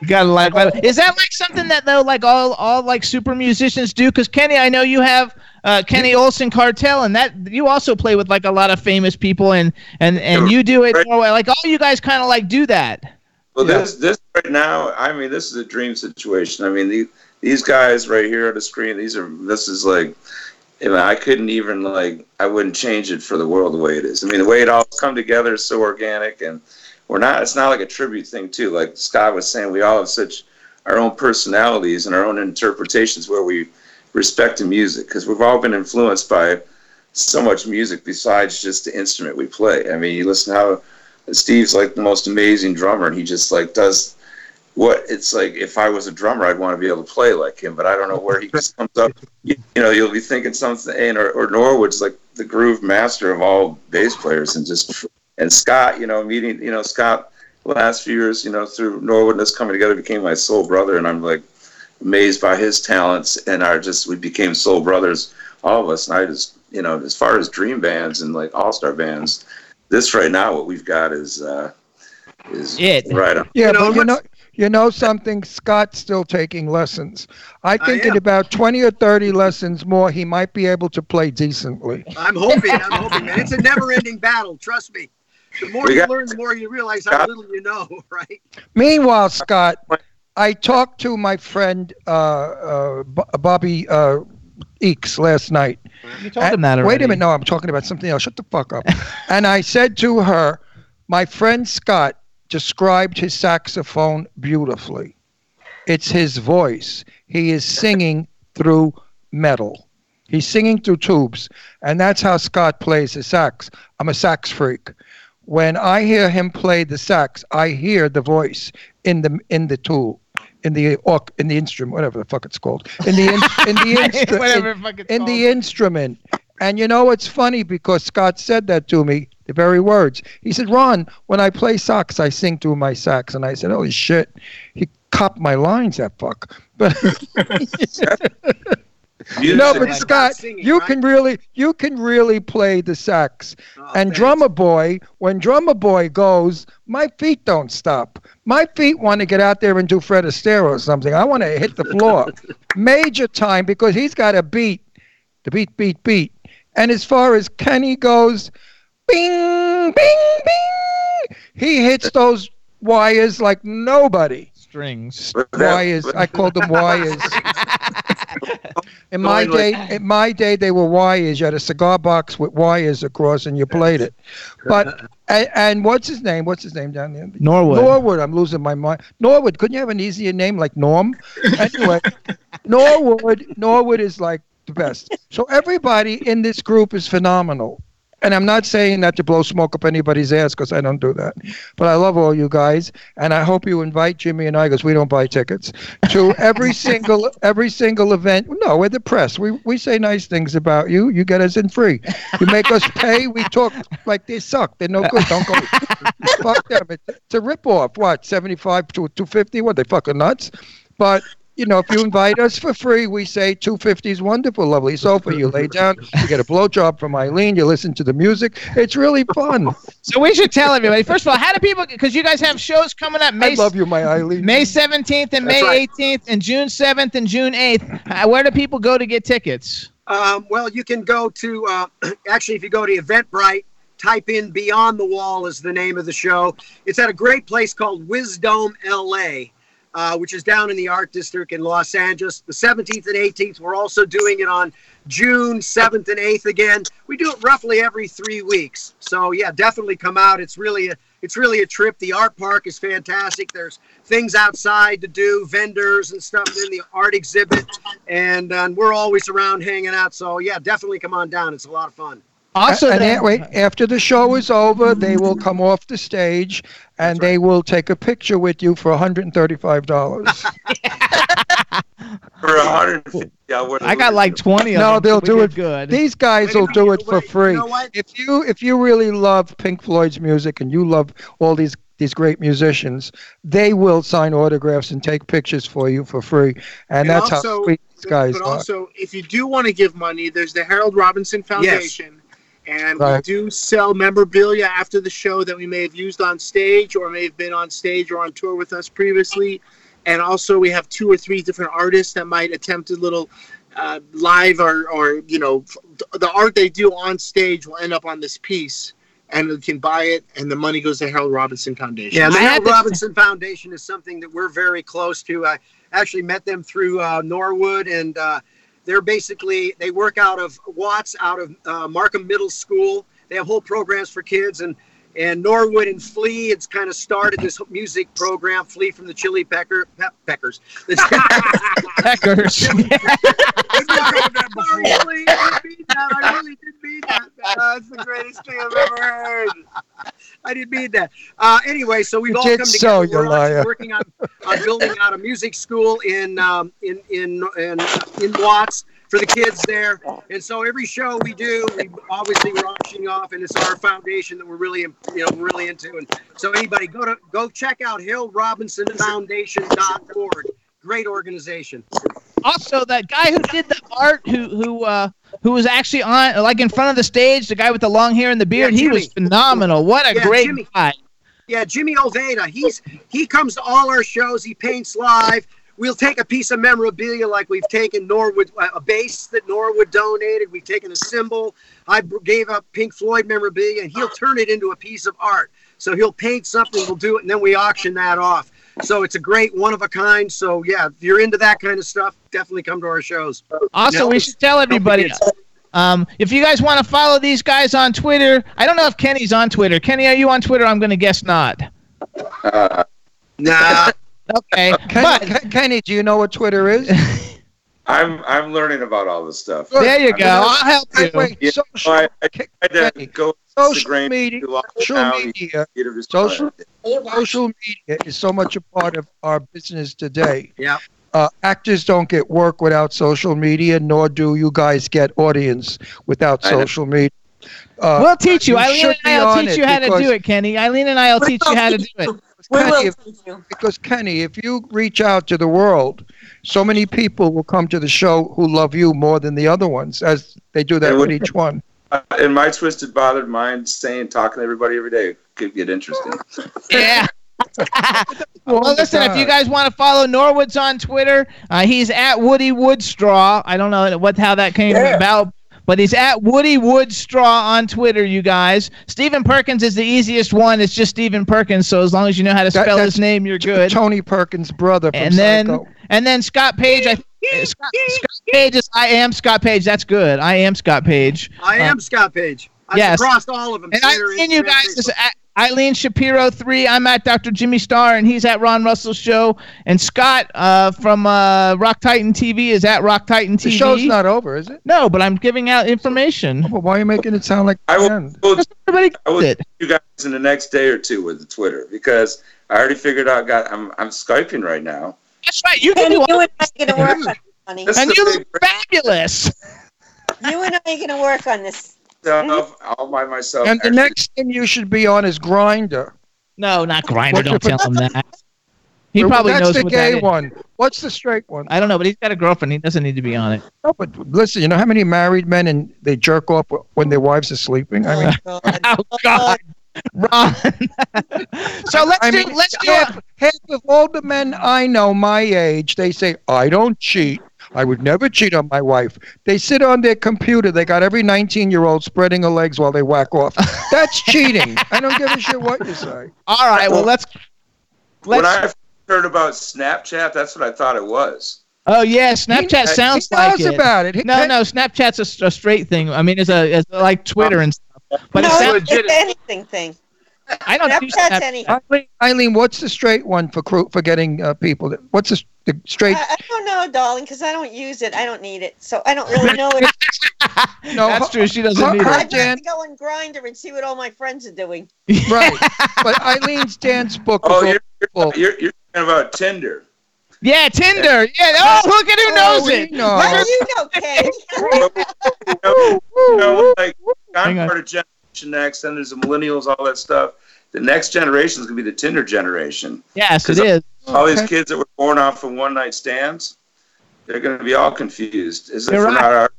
You gotta like. Is that like something that though, like all all like super musicians do? Because Kenny, I know you have uh, Kenny Olson Cartel, and that you also play with like a lot of famous people, and and and you do it. Right. Like all you guys kind of like do that. Well, Yeah. this this right now, I mean, this is a dream situation. I mean, the, these guys right here on the screen, these are this is like, I couldn't even like, I wouldn't change it for the world the way it is. I mean, the way it all come together is so organic, and we're not. It's not like a tribute thing too. Like Scott was saying, we all have such our own personalities and our own interpretations where we respect the music because we've all been influenced by so much music besides just the instrument we play. I mean, you listen how Steve's like the most amazing drummer, and he just like does what it's like. If I was a drummer, I'd want to be able to play like him, but I don't know where he just comes up. You, you know, you'll be thinking something, and or, or Norwood's like the groove master of all bass players, and just and Scott, you know, meeting, you know, Scott the last few years, you know, through Norwood and us coming together became my soul brother, and I'm like amazed by his talents, and our just we became soul brothers, all of us. And I just, you know, as far as dream bands and like all star bands, this right now, what we've got is uh is It. right on. Yeah, You know, but you what's- know, you know something. Scott's still taking lessons. I I think in about twenty or thirty lessons more, he might be able to play decently. I'm hoping. I'm hoping, man. It's a never-ending battle. Trust me. The more you learn, the more you realize how little you know, (laughs) right? Meanwhile, Scott, I talked to my friend uh, uh, Bobby uh, Eeks last night. You told him that Wait a minute, no, I'm talking about something else. Shut the fuck up. and I said to her, my friend Scott described his saxophone beautifully. It's his voice. He is singing through metal. He's singing through tubes, and that's how Scott plays his sax. I'm a sax freak. When I hear him play the sax, I hear the voice in the in the tool, in the orc, in the instrument, whatever the fuck it's called, in the in, in the (laughs) instru- Whatever in- the fuck it's in the instrument. And you know it's funny because Scott said that to me, the very words. He said, "Ron, when I play sax, I sing through my sax." And I said, "Holy shit!" He copped my lines, that fuck. (laughs) But Music- no, but Scott, singing, you right? can really, you can really play the sax. Oh, and thanks. drummer boy, when drummer boy goes, my feet don't stop. My feet want to get out there and do Fred Astaire or something. I want to hit the floor, (laughs) major time because he's got a beat, the beat, beat, beat. And as far as Kenny goes, bing, bing, bing, he hits those wires like nobody. Strings. Wires, I called them wires. In my day, in my day, they were wires. You had a cigar box with wires across, and you played it. But and, and what's his name? What's his name down there? Norwood. Norwood. I'm losing my mind. Norwood. Couldn't you have an easier name like Norm? Anyway, (laughs) Norwood. Norwood is like the best. So everybody in this group is phenomenal. And I'm not saying that to blow smoke up anybody's ass because I don't do that. But I love all you guys, and I hope you invite Jimmy and I because we don't buy tickets to every (laughs) single every single event. No, we're the press. We we say nice things about you. You get us in free. You make us pay. We talk like they suck. They're no good. Don't go. Fuck them. It's, it's a ripoff. What? Seventy five to two fifty? What? They fucking nuts. But you know, if you invite us for free, we say 250 is wonderful, lovely sofa. You lay down, you get a blowjob from Eileen, you listen to the music. It's really fun. So we should tell everybody. First of all, how do people? Because you guys have shows coming up. May I love you, my Eileen. May 17th and That's May right. 18th and June 7th and June 8th. Uh, where do people go to get tickets? Um, well, you can go to uh, (clears throat) actually if you go to Eventbrite, type in Beyond the Wall is the name of the show. It's at a great place called Wisdom LA, uh, which is down in the Art District in Los Angeles. The 17th and 18th. We're also doing it on June 7th and 8th again. We do it roughly every three weeks. So yeah, definitely come out. It's really a it's really a trip. The art park is fantastic. There's things outside to do, vendors and stuff in the art exhibit, and, and we're always around hanging out. So yeah, definitely come on down. It's a lot of fun. Also, and then- then, wait, after the show is over, they will come off the stage and they will take a picture with you for $135. (laughs) For 150, yeah, what- I got like 20 of no, them. they'll so do it. good. These guys Wait will do minute, it for wait, you free. know? If you if you really love Pink Floyd's music and you love all these these great musicians, they will sign autographs and take pictures for you for free. And, And that's also- how sweet these guys but are. also, if you do want to give money, there's the Harold Robinson Foundation. And we do sell memorabilia after the show that we may have used on stage or may have been on stage or on tour with us previously. And also, we have two or three different artists that might attempt a little uh, live or, or, you know, the art they do on stage will end up on this piece. and they can buy it, and the money goes to Harold Robinson Foundation. Yeah, the Harold to- Robinson Foundation is something that we're very close to. I actually met them through uh, Norwood, and uh, they're basically they work out of Watts, out of uh, Markham Middle School. They have whole programs for kids, and and Norwood and Flea. It's kind of started this music program. Flea from the Chili Pecker pe- Peckers. (laughs) Peckers. I really did mean that. I really did mean that. That's the greatest thing I've ever heard. I didn't mean that. Uh, anyway, so we've You all come so, together. We're liar. working on, on building out a music school in um, in in in in Watts for the kids there. And so every show we do, we obviously we're auctioning off, and it's our foundation that we're really you know really into. And so anybody go to go check out HillRobinsonFoundation.org. Great organization. also, that guy who did the art, who who uh, who was actually on like in front of the stage, the guy with the long hair and the beard, Yeah, he was phenomenal. What a Yeah, great Jimmy. guy. Yeah, Jimmy Oveda. He's he comes to all our shows. He paints live. We'll take a piece of memorabilia, like we've taken Norwood uh, a bass that Norwood donated. We've taken a cymbal. I gave up Pink Floyd memorabilia, and he'll turn it into a piece of art. So he'll paint something, we'll do it, and then we auction that off. So it's a great one of a kind. So yeah, if you're into that kind of stuff, definitely come to our shows. Also, No, we should tell everybody. Um, if you guys want to follow these guys on Twitter, I don't know if Kenny's on Twitter. Kenny, are you on Twitter? I'm going to guess not. Uh, Nah. Okay, Kenny, but Ken- Kenny, do you know what Twitter is? (laughs) I'm I'm learning about all this stuff. there you go. I'll help you. Wait, Yeah, social, I, I tried to Kenny, go social Instagram media, to lock it social media, social, social media is so much a part of our business today. Yeah. Uh, actors don't get work without social media, nor do you guys get audience without social media. Uh, We'll teach you. you Eileen and I will teach you how to do it, Kenny. Eileen and I will teach you how to do it. We Kenny, will if- you. because Kenny, if you reach out to the world, so many people will come to the show who love you more than the other ones, as they do that They with each one. Uh, (laughs) in my twisted, bothered mind, saying, talking to everybody every day could get interesting. (laughs) Yeah. (laughs) well, Wrong listen, if you guys want to follow Norwood's on Twitter, uh, he's at Woody Woodstraw. I don't know what how that came Yeah. about, but he's at Woody Woodstraw on Twitter, you guys. Stephen Perkins is the easiest one. It's just Stephen Perkins, so as long as you know how to spell that's his name, you're good. Tony Perkins' brother from And then Psycho. and then Scott Page, I Scott, Scott Page is I am Scott Page. That's good. I am Scott Page. I am uh, Scott Page. I've yes. crossed all of them. And Twitter, Eileen, you Instagram, guys, Facebook. is at Eileen Shapiro three. I'm at Dr. Jimmy Star, and he's at Ron Russell's Show. And Scott uh, from uh, Rock Titan TV is at Rock Titan TV. The show's not over, is it? No, but I'm giving out information. Well, why are you making it sound like I will, end? will Everybody I will it. you guys in the next day or two with the Twitter because I already figured out. Got I'm I'm skyping right now. That's right. You can Kenny, do you all, and I are going to work (laughs) on it, honey. And you the look fabulous. You and I are going to work on this. Stuff mm-hmm. all by myself. And the actually. next thing you should be on is Grindr. No, not Grindr. Don't tell him (laughs) that. He probably That's knows the what gay that is. one. What's the straight one? I don't know, but he's got a girlfriend. He doesn't need to be on it. No, but listen, you know how many married men and they jerk off when their wives are sleeping? I mean, (laughs) Oh, God. Oh God, Ron. (laughs) so let's I do mean, let's do half, half of all the men I know my age, they say, I don't cheat. I would never cheat on my wife. They sit on their computer. They got every 19 year old spreading her legs while they whack off. That's (laughs) cheating. I don't give a shit what you say. all right. Well, let's when let's. I heard about Snapchat, that's what I thought it was. Oh yeah, Snapchat He- sounds he like knows it. about it. He- No, no, Snapchat's a straight thing. I mean, it's a it's like Twitter um, and stuff. But no, it sounds, it's an anything thing. I don't do Snapchat's Snapchat. anything. Eileen, Eileen, what's the straight one for crew, for getting uh, people? What's the, the straight? I, I don't know, darling, because I don't use it. I don't need it, so I don't really know it. (laughs) No, That's true. She doesn't her- need her I it. Dan- have to go on Grindr and see what all my friends are doing. right. (laughs) But Eileen's dance book Oh, you're you're, you're, you're talking about Tinder. Yeah, Tinder. Yeah. Oh, look at who Oh, knows we it. know. How do you know, Kay? You (laughs) know, you know, like I'm Hang on. part of Generation X, then there's the millennials, all that stuff. The next generation is gonna be the Tinder generation. Yes, it 'Cause is. All these kids that were born off of one night stands, they're gonna be all confused. Is it You're for right. not our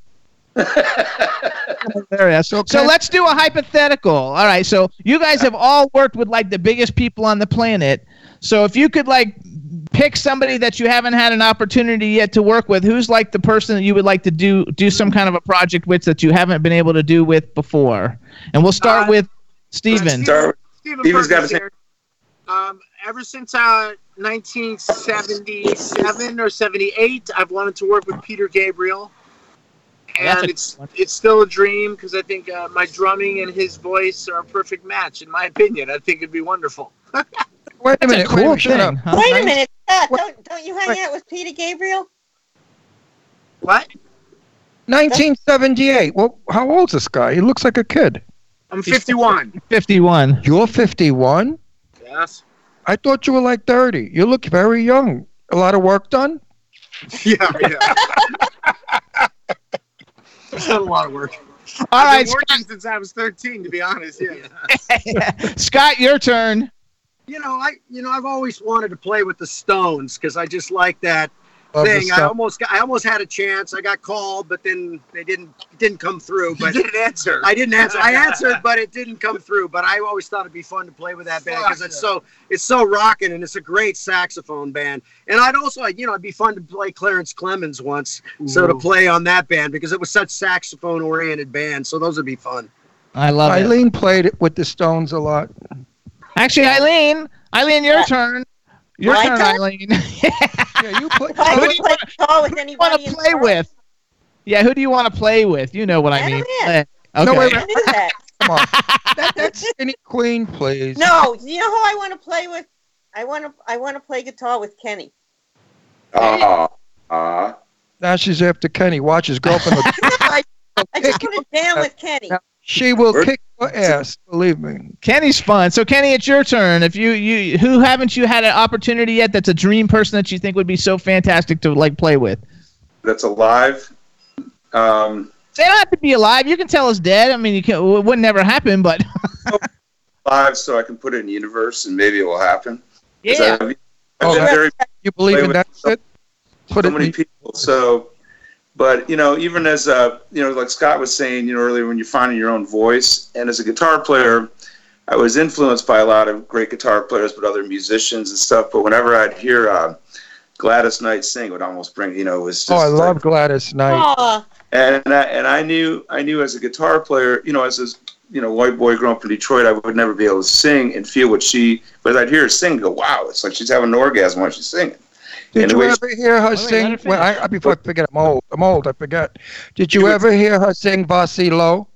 (laughs) There it is. So, let's do a hypothetical. All right. So you guys have all worked with like the biggest people on the planet. So if you could like pick somebody that you haven't had an opportunity yet to work with, who's like the person that you would like to do do some kind of a project with that you haven't been able to do with before? And we'll start Uh, with Stephen. Start Stephen Stephen's got Perkins to here. Um, ever since uh, 1977 or 78, I've wanted to work with Peter Gabriel, and it's it's still a dream because I think uh, my drumming and his voice are a perfect match, in my opinion. I think it'd be wonderful. (laughs) Wait a That's a minute. cool wait a minute, thing, huh? Wait a Nice. Uh, minute, Scott. Don't, don't you hang out with Peter Gabriel? What? 1978. Well, how old's this guy? He looks like a kid. I'm 51. 51. You're 51? Yes. I thought you were like 30. You look very young. A lot of work done? (laughs) Yeah, yeah. It's (laughs) not a lot of work. All I've right, been working since I was 13, to be honest. Yeah. (laughs) Scott, your turn. You know, I you know I've always wanted to play with the Stones because I just like that Love thing. I almost got, I almost had a chance. I got called, but then they didn't didn't come through. You But didn't answer. I didn't answer. I answered, (laughs) but it didn't come through. But I always thought it'd be fun to play with that band because it's so it's so rocking and it's a great saxophone band. And I'd also, you know, it'd be fun to play Clarence Clemons once, so to play on that band because it was such saxophone oriented band. So those would be fun. I love it. Eileen played it with the Stones a lot. Actually, Eileen, Eileen, your turn. Your My turn, turn? Eileen. (laughs) Yeah, you play. If I Who do you play guitar with want to play the with? Yeah, who do you want to play with? You know what I I mean. don't know. Okay. No, wait, I (laughs) wait. knew that. Come on. (laughs) That, that's Skinny Queen, please. No, you know who I want to play with? I want to. I want to play guitar with Kenny. Ah, ah. Now she's after Kenny. Watch his girlfriend. will- I just kick want to jam with Kenny. she will Where- kick your ass. Believe me. Kenny's fun. So Kenny, it's your turn. If you you who haven't you had an opportunity yet? That's a dream person that you think would be so fantastic to like play with. That's alive. Um, They don't have to be alive. You can tell us dead. I mean, you can. It would never happen, but (laughs) alive, so I can put it in universe, and maybe it will happen. yeah. I've, I've Oh, been that- very You believe in that shit? Put so it many in, people. So, but you know, even as uh, you know, like Scott was saying, you know, earlier when you're finding your own voice, and as a guitar player, I was influenced by a lot of great guitar players, but other musicians and stuff. But whenever I'd hear uh, Gladys Knight sing, it would almost bring, you know, it was just Oh, I like- love Gladys Knight. Aw, and I, and I knew I knew as a guitar player, you know, as a you know white boy growing up in Detroit, I would never be able to sing and feel what she. But I'd hear her sing, go, wow, it's like she's having an orgasm while she's singing. Did And you ever hear her wait, sing? her Well, I. I, before I forget, I'm old. I'm old. I forget. Did you You ever hear her sing Vasilo?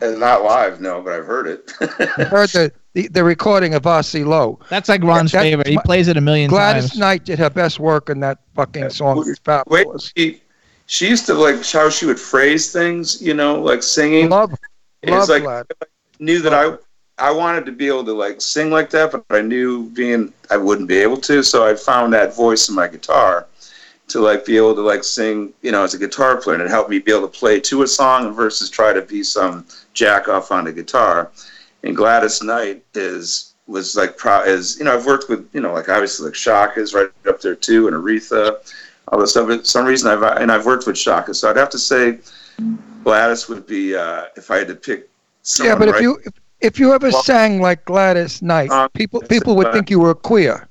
And uh, not live, no, but I've heard it. I heard the, the, the recording of Vasilo. That's like Ron's That- favorite. He plays it a million Gladys times. Gladys Knight did her best work in that fucking song. It's Wait, she she used to like how she would phrase things, you know, like singing. Love, It's love like- Glad. knew that I I wanted to be able to like sing like that, but I knew being I wouldn't be able to. So I found that voice in my guitar to like be able to like sing, you know, as a guitar player, and it helped me be able to play to a song versus try to be some jack off on the guitar. And Gladys Knight is was like pro is you know I've worked with you know like obviously like Chaka is right up there too and Aretha, all this stuff. For some reason I've and I've worked with Chaka, so I'd have to say Gladys would be uh, if I had to pick. Yeah, but if you if, if you ever Well- sang like Gladys Knight, Um, people people would think you were queer.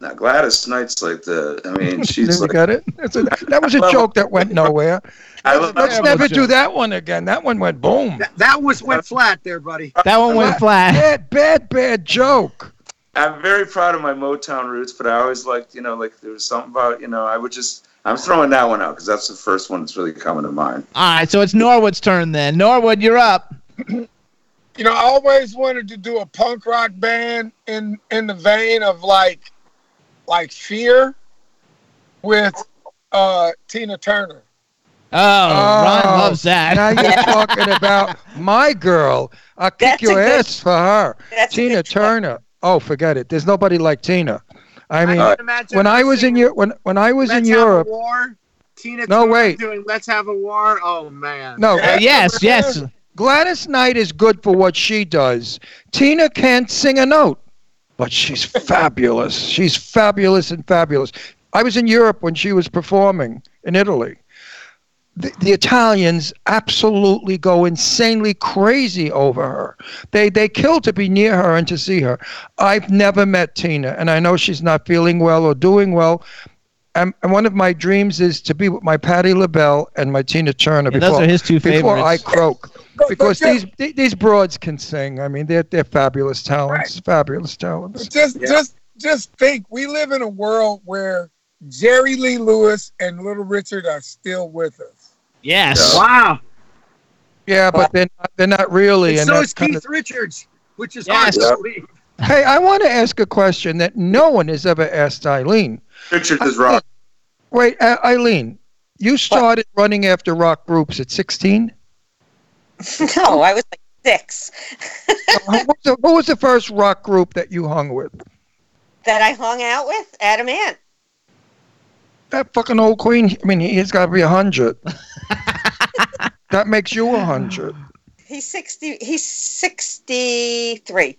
Now Gladys Knight's like the. I mean, (laughs) she's you like. get it? A, that was a (laughs) Well- joke that went nowhere. (laughs) I love, Let's Yeah, never but- do that one again. That one went boom. That, that was went flat there, buddy. That one went flat. Bad, bad, bad joke. I'm very proud of my Motown roots, but I always liked, you know, like there was something about, you know, I would just. I'm throwing that one out because that's the first one that's really coming to mind. All right, so it's Norwood's turn then. Norwood, you're up. (clears throat) You know, I always wanted to do a punk rock band in in the vein of like like Fear with uh Tina Turner. Oh, Ron loves that. Now you're (laughs) talking about my girl. I'll kick That's a your good- ass for her. Tina good choice. Turner. Oh, forget it. There's nobody like Tina. I mean, can imagine when I was in Europe, when when I was Let's in Have a Europe, war. Tina No, Turner wait. doing Let's Have a War. Oh man. no, Uh, yes, yes. Gladys Knight is good for what she does. Tina can't sing a note, but she's (laughs) fabulous. She's fabulous and fabulous. I was in Europe when she was performing in Italy. The, the Italians absolutely go insanely crazy over her. They they kill to be near her and to see her. I've never met Tina, and I know she's not feeling well or doing well. And, and one of my dreams is to be with my Patti LaBelle and my Tina Turner Yeah, those before, are his two before I croak. (laughs) Because these th- these broads can sing. I mean, they're they're fabulous talents. Fabulous talents. Just just just think, we live in a world where Jerry Lee Lewis and Little Richard are still with us. Yes. Wow. Yeah, but they're not, they're not really. And and so that's is kind Keith of- Richards, which is Yes. hard to believe. Hey, I want to ask a question that no one has ever asked Eileen. Richard is rock. Wait, uh, Eileen, you started running after rock groups at 16? (laughs) No, I was like six. (laughs) what, was the, what was the first rock group that you hung with? That I hung out with Adam Ant. That fucking old queen. I mean, he's got to be a hundred. (laughs) that makes you a hundred. He's sixty. He's sixty-three.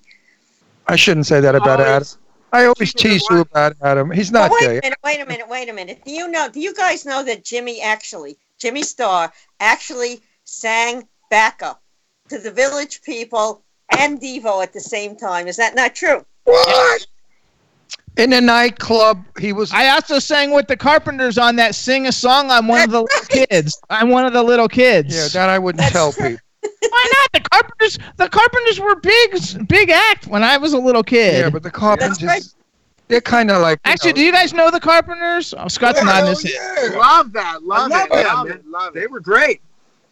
I shouldn't say that about Adam. I always tease you about Adam. He's not Well, wait gay. a minute. Wait a minute. Wait a minute. Do you know? Do you guys know that Jimmy actually, Jimmy Star, actually sang backup to the Village People and Devo at the same time? Is that not true? What? In a nightclub, he was. I also sang with the Carpenters on that "Sing a Song." I'm one of the little kids. I'm one of the little kids. Yeah, that I wouldn't tell people. Why not? The Carpenters. The Carpenters were big, big act when I was a little kid. Yeah, but the Carpenters, they're kind of like. Actually, know, do you guys know the Carpenters? Oh, Scott's nodding his head. Love that. Love, love it. that, Love man. it. Love it. They were great.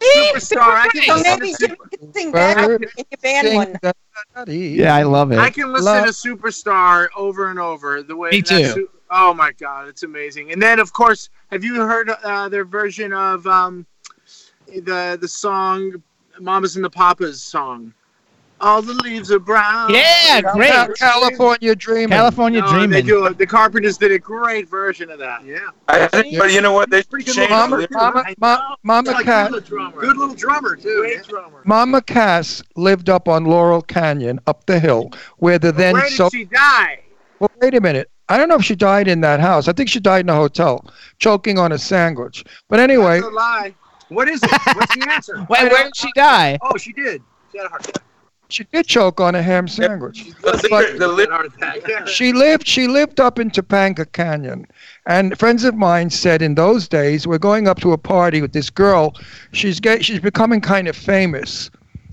Superstar. I can So listen maybe to Jimmy Super- can sing backup in your band one. that- that Yeah, I love it. I can listen Love- to Superstar over and over. The way Me that too. Su- oh my god, it's amazing. And then of course, have you heard uh, their version of um, the the song "Mamas and the Papas" song? All the leaves are brown. Yeah, great. California Dreaming. California No, They Dreaming. do. The Carpenters did a great version of that. Yeah. I think, but you know what? They Pretty good changed drummer, it. too, Mama, right? Mama Like, Cat. good, little drummer. good little drummer too. Great man. drummer. Mama Cass lived up on Laurel Canyon, up the hill, where the then Where did so. she die? Well, wait a minute. I don't know if she died in that house. I think she died in a hotel, choking on a sandwich. But anyway, That's a lie. What is it? What's the answer? (laughs) Wait, where did she die? Oh, she did. She had a heart attack. she did choke on a ham sandwich. The lyric- the Heart attack. She lived. She lived up in Topanga Canyon, and friends of mine said in those days we're going up to a party with this girl. She's get, she's becoming kind of famous,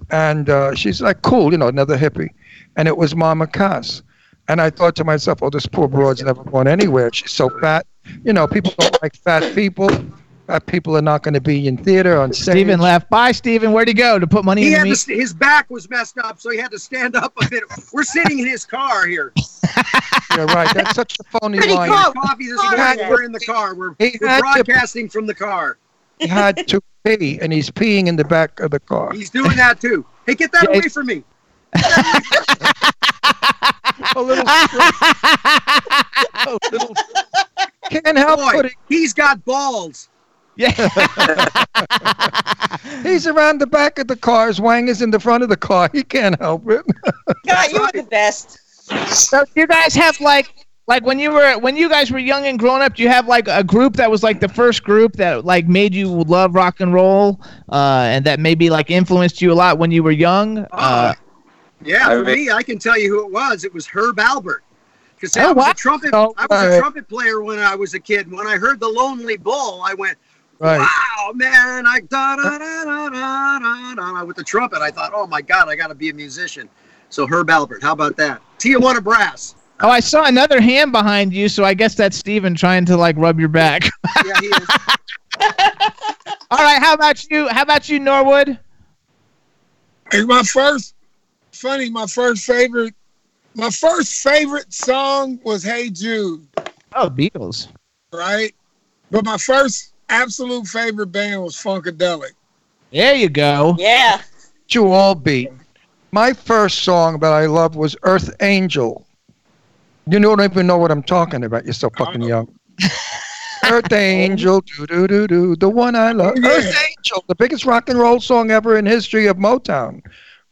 and uh, she's like cool, you know, another hippie, and it was Mama Cass. And I thought to myself, oh, this poor broad's never gone anywhere. She's so fat. You know, people don't like fat people. Fat people are not going to be in theater on stage. Stephen left. Bye, Stephen. Where'd he go to put money He in had the to, his back was messed up, so he had to stand up a bit. We're sitting in his car here. (laughs) Yeah, right. That's such a phony Pretty line. close. Coffee this Car morning. We're in the car. We're, we're had to- broadcasting from the car. He had to pee, and he's peeing in the back of the car. He's doing that too. Hey, get that Yeah, away from me. (laughs) a little, (laughs) a little can't help Boy, putting he's got balls. Yeah. (laughs) he's around the back of the car wang is in the front of the car he can't help it (laughs) God, you were the best. So you guys have like like when you were when you guys were young and growing up, do you have like a group that was like the first group that like made you love rock and roll, uh, and that maybe like influenced you a lot when you were young? Uh, Yeah, for me, I can tell you who it was. It was Herb Alpert. Because I Oh, was a trumpet. Oh, I was a trumpet player when I was a kid. When I heard the Lonely Bull, I went, right "Wow, man!" I da da da da da da da with the trumpet. I thought, "Oh my God, I got to be a musician." So Herb Alpert, how about that? Tijuana Brass. oh, I saw another hand behind you, so I guess that's Stephen trying to like rub your back. (laughs) Yeah, he is. (laughs) All right, how about you? How about you, Norwood? Hey, my first, funny, my first favorite, my first favorite song was "Hey Jude," Oh, Beatles. right? But my first absolute favorite band was Funkadelic. There you go. Yeah. you all beat my first song that i loved was earth angel you don't even know what i'm talking about you're so fucking young earth angel do do do do the one i love Oh, yeah. earth angel the biggest rock and roll song ever in history of motown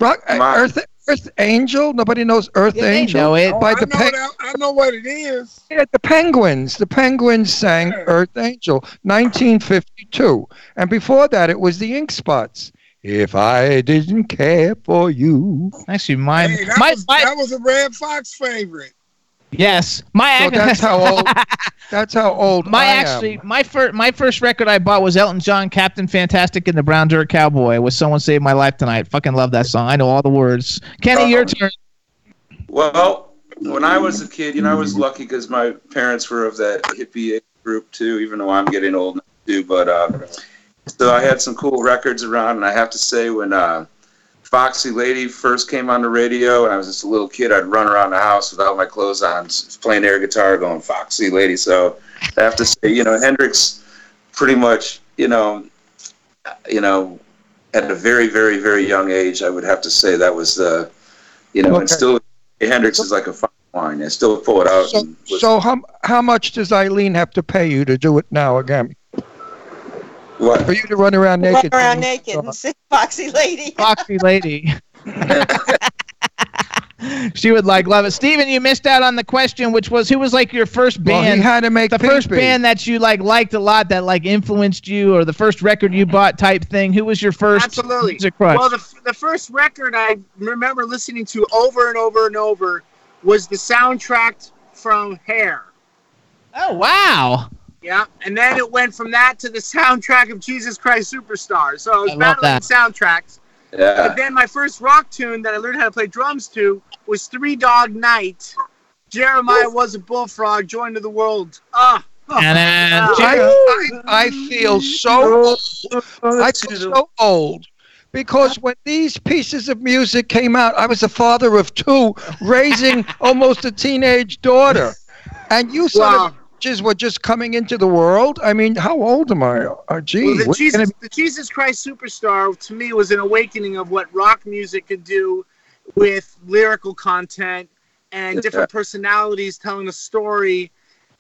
rock uh, My- earth earth angel nobody knows earth Yeah, angel know it. Oh, by I, the know Pe- that, I know what it is. Yeah, the Penguins. The Penguins sang Yeah. Earth Angel, 1952. And before that, it was the Ink Spots. If I didn't care for you. Actually, mine, Hey, that, my, was, my, that was a Redd Foxx favorite. Yes, my So that's how old. (laughs) That's how old My I am. actually, my first, my first record I bought was Elton John, "Captain Fantastic" and the Brown Dirt Cowboy. Was "Someone Saved My Life Tonight"? Fucking love that song. I know all the words. Kenny, your turn. Well, when I was a kid, you know, I was lucky because my parents were of that hippie group too, even though I'm getting old now too. But uh, so I had some cool records around, and I have to say, when uh, Foxy Lady first came on the radio, and I was just a little kid, I'd run around the house without my clothes on, playing air guitar, going Foxy Lady. So I have to say, you know, Hendrix, pretty much, you know, you know, at a very, very, very young age, I would have to say that was, uh, you know, and still Hendrix is like a fine wine. I still pull it out. So, so how how much does Eileen have to pay you to do it now again? What? For you to run around Run naked? around naked and sing (laughs) Foxy Lady. Foxy Lady. (laughs) she would like love it. Stephen, you missed out on the question, which was who was like your first Well, band? he had to make the first pee-pee. band that you like liked a lot that like influenced you, or the first record you bought type thing. Who was your first Absolutely. music crush? Well, the, the first record I remember listening to over and over and over was the soundtrack from Hair. oh wow! Yeah, and then it went from that to the soundtrack of Jesus Christ Superstar. So I was I love battling that. soundtracks. Yeah. But then my first rock tune that I learned how to play drums to was Three Dog Night. Jeremiah was a bullfrog, joined to the world. Ah. And then Ah. I, I, I feel so I feel so old because when these pieces of music came out, I was a father of two, raising (laughs) almost a teenage daughter, and you sort Wow. of just were just coming into the world. I mean, how old am I? Oh, gee, Well, the, Jesus, the Jesus Christ Superstar to me was an awakening of what rock music could do with lyrical content and different personalities telling a story.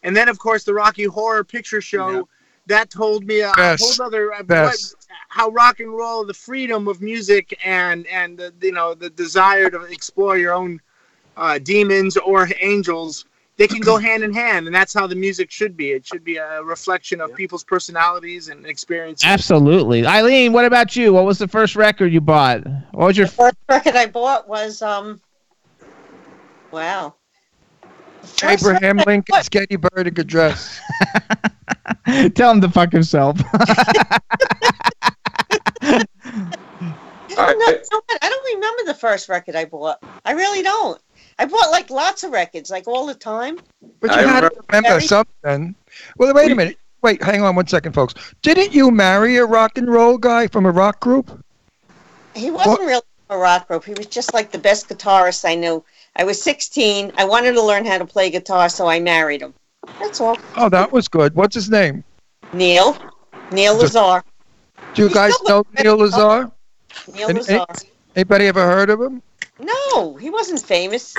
And then, of course, the Rocky Horror Picture Show that told me a, Best. whole other uh, Best. what- how rock and roll, the freedom of music, and and the, you know the desire to explore your own uh, demons or angels. They can go (clears throat) hand in hand, and that's how the music should be. It should be a reflection of people's personalities and experiences. Absolutely, Eileen. What about you? What was the first record you bought? What was your The first record I bought was um. Wow. The first Abraham record I Lincoln's Gettysburg Address. (laughs) Tell him to fuck himself. I don't, know, you know what? I don't remember the first record I bought. I really don't. I bought like lots of records, like all the time. But you I had to remember- remember something. Well, wait a minute. Wait, hang on one second, folks. Didn't you marry a rock and roll guy from a rock group? He wasn't What? really a rock group. He was just like the best guitarist I knew. I was 16. I wanted to learn how to play guitar, so I married him. That's all. Oh, that was good. What's his name? Neil. Neil Lazar. Do you He's guys know Neil Lazar? Neil Lazar. Anybody ever heard of him? No, he wasn't famous.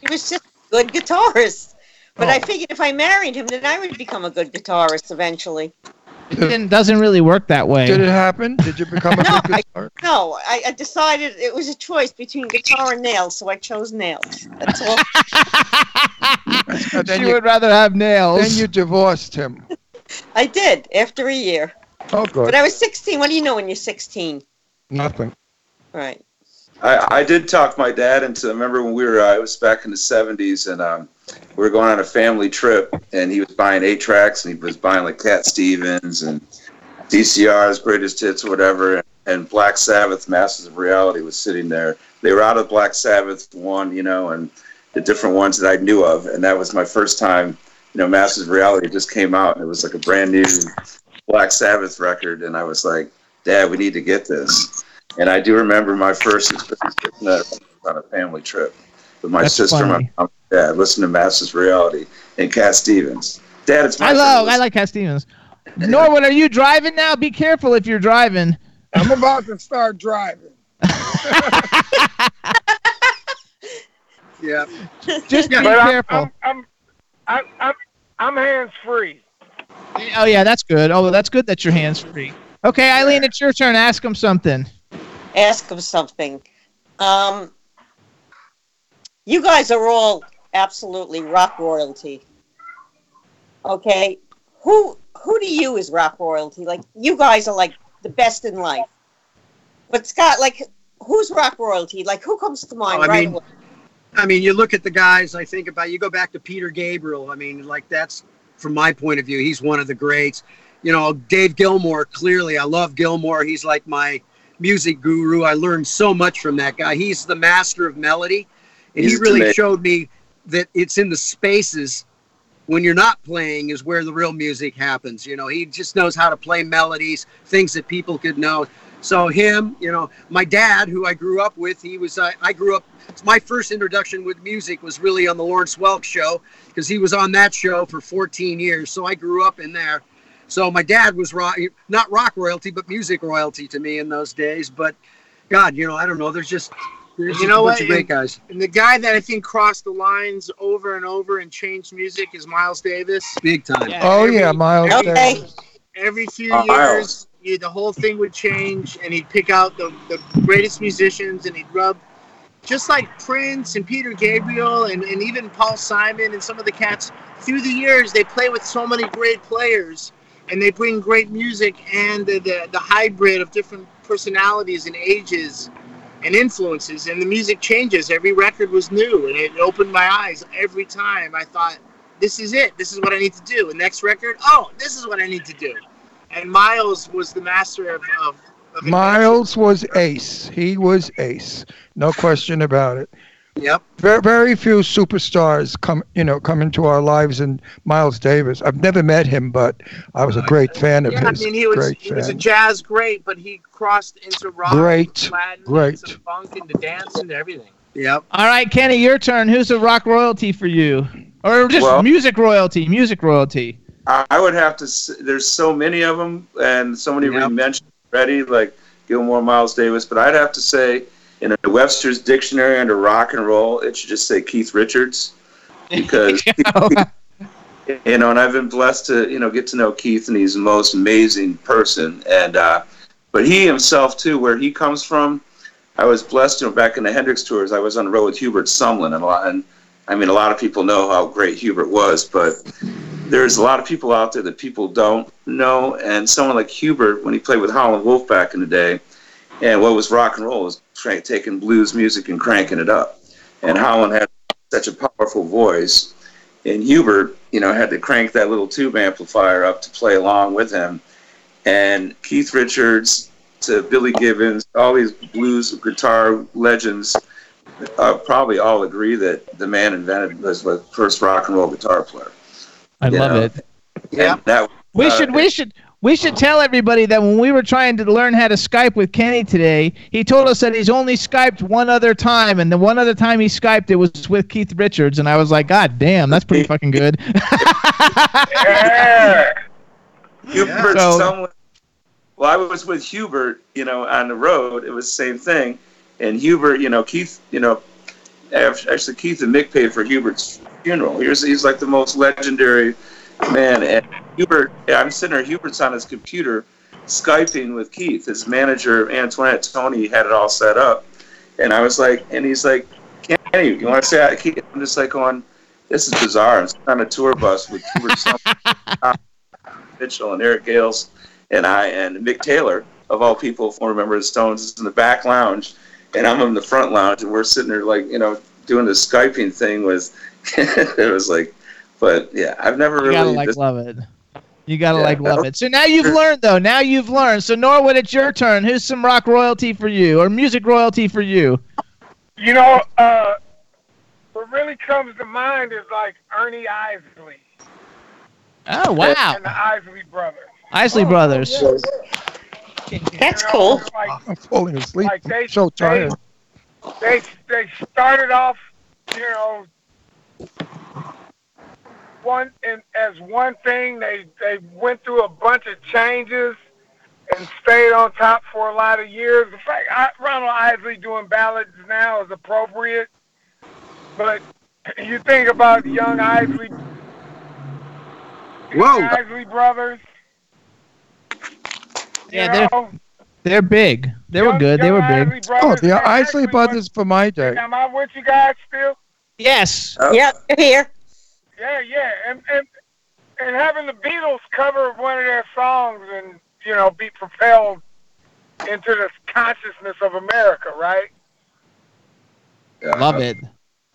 He was just a good guitarist. But Oh. I figured if I married him, then I would become a good guitarist eventually. it didn't- doesn't really work that way. Did it happen? Did you become a (laughs) No, good I- guitarist? No, I, I decided it was a choice between guitar and nails, so I chose nails. That's all. And (laughs) then she you, would rather have nails. then you divorced him. I did after a year. Oh, good. But. I was 16. What do you know when you're 16? Nothing. Right. I, I did talk my dad into. I remember when we were. Uh, it was back in the '70s, and um, we were going on a family trip, and he was buying eight tracks, and he was buying like Cat Stevens and CCR's Greatest Hits, or whatever. And Black Sabbath, Masters of Reality, was sitting there. They were out of Black Sabbath one, you know, and the different ones that I knew of, and that was my first time. You know, Masters of Reality just came out, and it was like a brand new Black Sabbath record, and I was like, Dad, we need to get this. And I do remember my first experience on a family trip with my That's sister, funny. my mom, and dad, listening to Masters of Reality and Cat Stevens. Dad, it's my I love. I like Cat Stevens. Norwood, are you driving now? Be careful if you're driving. I'm about to start driving. (laughs) Yeah. Just be But I'm, careful. I'm, I'm, I'm, I'm, I'm hands free. Oh yeah, that's good. Oh, that's good that your hands free. Okay, Eileen, it's your turn. Ask him something. Ask him something. Um, you guys are all absolutely rock royalty. Okay, who who do you is rock royalty? Like you guys are like the best in life. But Scott, like, who's rock royalty? Like, who comes to mind Oh, I right mean, away? I mean, you look at the guys. I think about you go back to Peter Gabriel. I mean, like that's from my point of view, he's one of the greats. You know, Dave Gilmour. Clearly, I love Gilmour. He's like my music guru. I learned so much from that guy. He's the master of melody, and He's he really amazing. showed me that it's in the spaces when you're not playing is where the real music happens. You know, he just knows how to play melodies, things that people could know. So him, you know, my dad, who I grew up with, he was uh, I grew up. My first introduction with music was really on the Lawrence Welk show because he was on that show for 14 years. So I grew up in there. So my dad was rock, not rock royalty, but music royalty to me in those days. But God, you know, I don't know. There's just there's you just know a what? bunch of great And- guys. And the guy that I think crossed the lines over and over and changed music is Miles Davis. Big time. Oh yeah, Miles. every- Davis. Every few Oh, years, you, the whole thing would change, and he'd pick out the, the greatest musicians, and he'd rub, just like Prince and Peter Gabriel, and, and even Paul Simon and some of the cats. Through the years, they play with so many great players, and they bring great music and the, the, the hybrid of different personalities and ages and influences, and the music changes. Every record was new, and it opened my eyes every time. I thought, this is it. This is what I need to do. The next record, oh, this is what I need to do. And Miles was the master of, of, of Miles was ace. He was ace. No question about it. Yep. Very, very few superstars come, you know, come into our lives. And Miles Davis, I've never met him, but I was a great fan of Yeah, I mean, he was great he was a jazz great, but he crossed into rock, Great, into Latin, great. into funk, into dance, into everything. Yep. All right, Kenny, your turn. Who's the rock royalty for you, or just Well- music royalty? Music royalty. I, I would have to. s- There's so many of them, and so many we mentioned already, like Gilmour, Miles Davis. But I'd have to say, in a Webster's dictionary under rock and roll, it should just say Keith Richards, because (laughs) (laughs) you know, and I've been blessed to you know get to know Keith, and he's the most amazing person. And uh, but he himself too, where he comes from, I was blessed. You know, back in the Hendrix tours, I was on the road with Hubert Sumlin, and a lot. And I mean, a lot of people know how great Hubert was, but there's a lot of people out there that people don't know. And someone like Hubert, when he played with Howlin' Wolf back in the day, and what was rock and roll was tra- taking blues music and cranking it up. And Howlin' had such a powerful voice, and Hubert, you know, had to crank that little tube amplifier up to play along with him. And Keith Richards to Billy Gibbons, all these blues guitar legends uh, probably all agree that the man invented was the first rock and roll guitar player. I love know? it. Yeah. That, We uh, should we should we should tell everybody that when we were trying to learn how to Skype with Kenny today, he told us that he's only Skyped one other time, and the one other time he Skyped it was with Keith Richards, and I was like, God damn, that's pretty fucking good. Hubert, So- someone. Well, I was with Hubert, you know, on the road. It was the same thing. And Hubert, you know, Keith, you know, actually Keith and Mick paid for Hubert's funeral. He's, he's like the most legendary man. And Hubert, I'm sitting there. Hubert's on his computer, skyping with Keith. His manager Antoinette Tony had it all set up, and I was like, and he's like, Kenny, you want to say Keith? I'm just like going, this is bizarre. I'm on a tour bus with Hubert (laughs) Mitchell and Eric Gales and I and Mick Taylor, of all people, former member of the Stones, is in the back lounge, and I'm in the front lounge, and we're sitting there like you know doing the skyping thing with. (laughs) it was like, but yeah, I've never you really. gotta like this- love it. You gotta Yeah. like love it. So now you've learned though. Now you've learned. So Norwood, it's your turn. Who's some rock royalty for you, or music royalty for you? You know, uh, what really comes to mind is like Ernie Isley Oh wow, and the Isley brothers. Isley Brothers. That's You know, cool. Like, I'm falling asleep. like they, I'm so tired. They, they started off, you know, one and as one thing. They they went through a bunch of changes and stayed on top for a lot of years. In fact, I, Ronald Isley doing ballads now is appropriate, but you think about young Isley, Whoa. young Isley brothers. Yeah, you they're know, they're big. They were good. They were Isley big. Oh, the They Isley brothers for my day. went- Am I with you guys still? Yes. Yep, you're here. Yeah, yeah, and and and having the Beatles cover one of their songs and you know be propelled into the consciousness of America, right? Love it.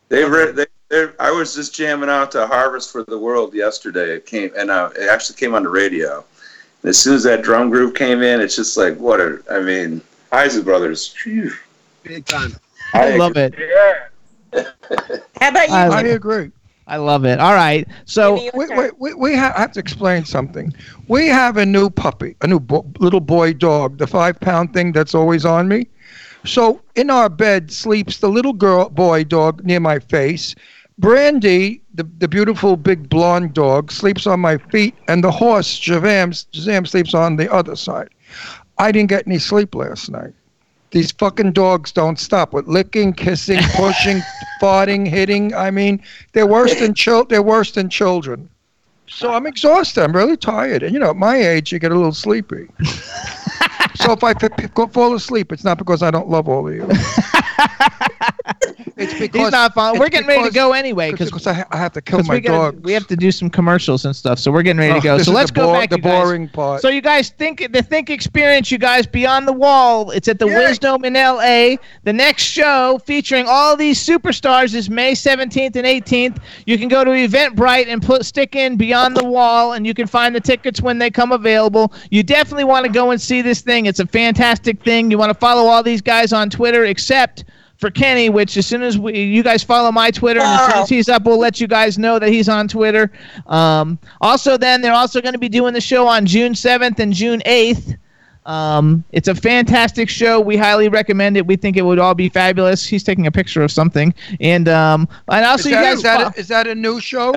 They re- they, they I was just jamming out to Harvest for the World yesterday. It came and uh, it actually came on the radio. And as soon as that drum groove came in, it's just like what a I mean, Isaac Brothers. phew. Big time. I love it. Yeah. (laughs) How about you? I, I agree. I love it. All right. So we, we, we, we ha- I have to explain something. We have a new puppy, a new bo- little boy dog, the five pound thing that's always on me. So in our bed sleeps the little girl boy dog near my face. Brandy, the, the beautiful big blonde dog, sleeps on my feet, and the horse, Javam, Jazam, sleeps on the other side. I didn't get any sleep last night. These fucking dogs don't stop with licking, kissing, (laughs) pushing, farting, hitting. I mean, they're worse than chil- They're worse than children. So I'm exhausted. I'm really tired. And you know, at my age, you get a little sleepy. (laughs) so if I f- f- fall asleep, it's not because I don't love all of you. (laughs) it's because he's not fun. We're getting ready to go anyway because I, I have to kill my we, dog. we have to do some commercials and stuff. So we're getting ready to Oh, go. (laughs) this So let's go bor- back. the boring part. So you guys think the Think Experience, you guys beyond the wall. It's at the Wisdom in L.A. The next show featuring all these superstars is May 17th and 18th. You can go to Eventbrite and put stick in Beyond the Wall, and you can find the tickets when they come available. You definitely want to go and see this thing. It's a fantastic thing. You want to follow all these guys on Twitter, except for Kenny, which as soon as we, you guys follow my Twitter, and as soon as he's up, we'll let you guys know that he's on Twitter. Um, also, then they're also going to be doing the show on June 7th and June 8th. Um, it's a fantastic show. We highly recommend it. We think it would all be fabulous. He's taking a picture of something, and um, and also is, you guys, is, that a, is that a new show?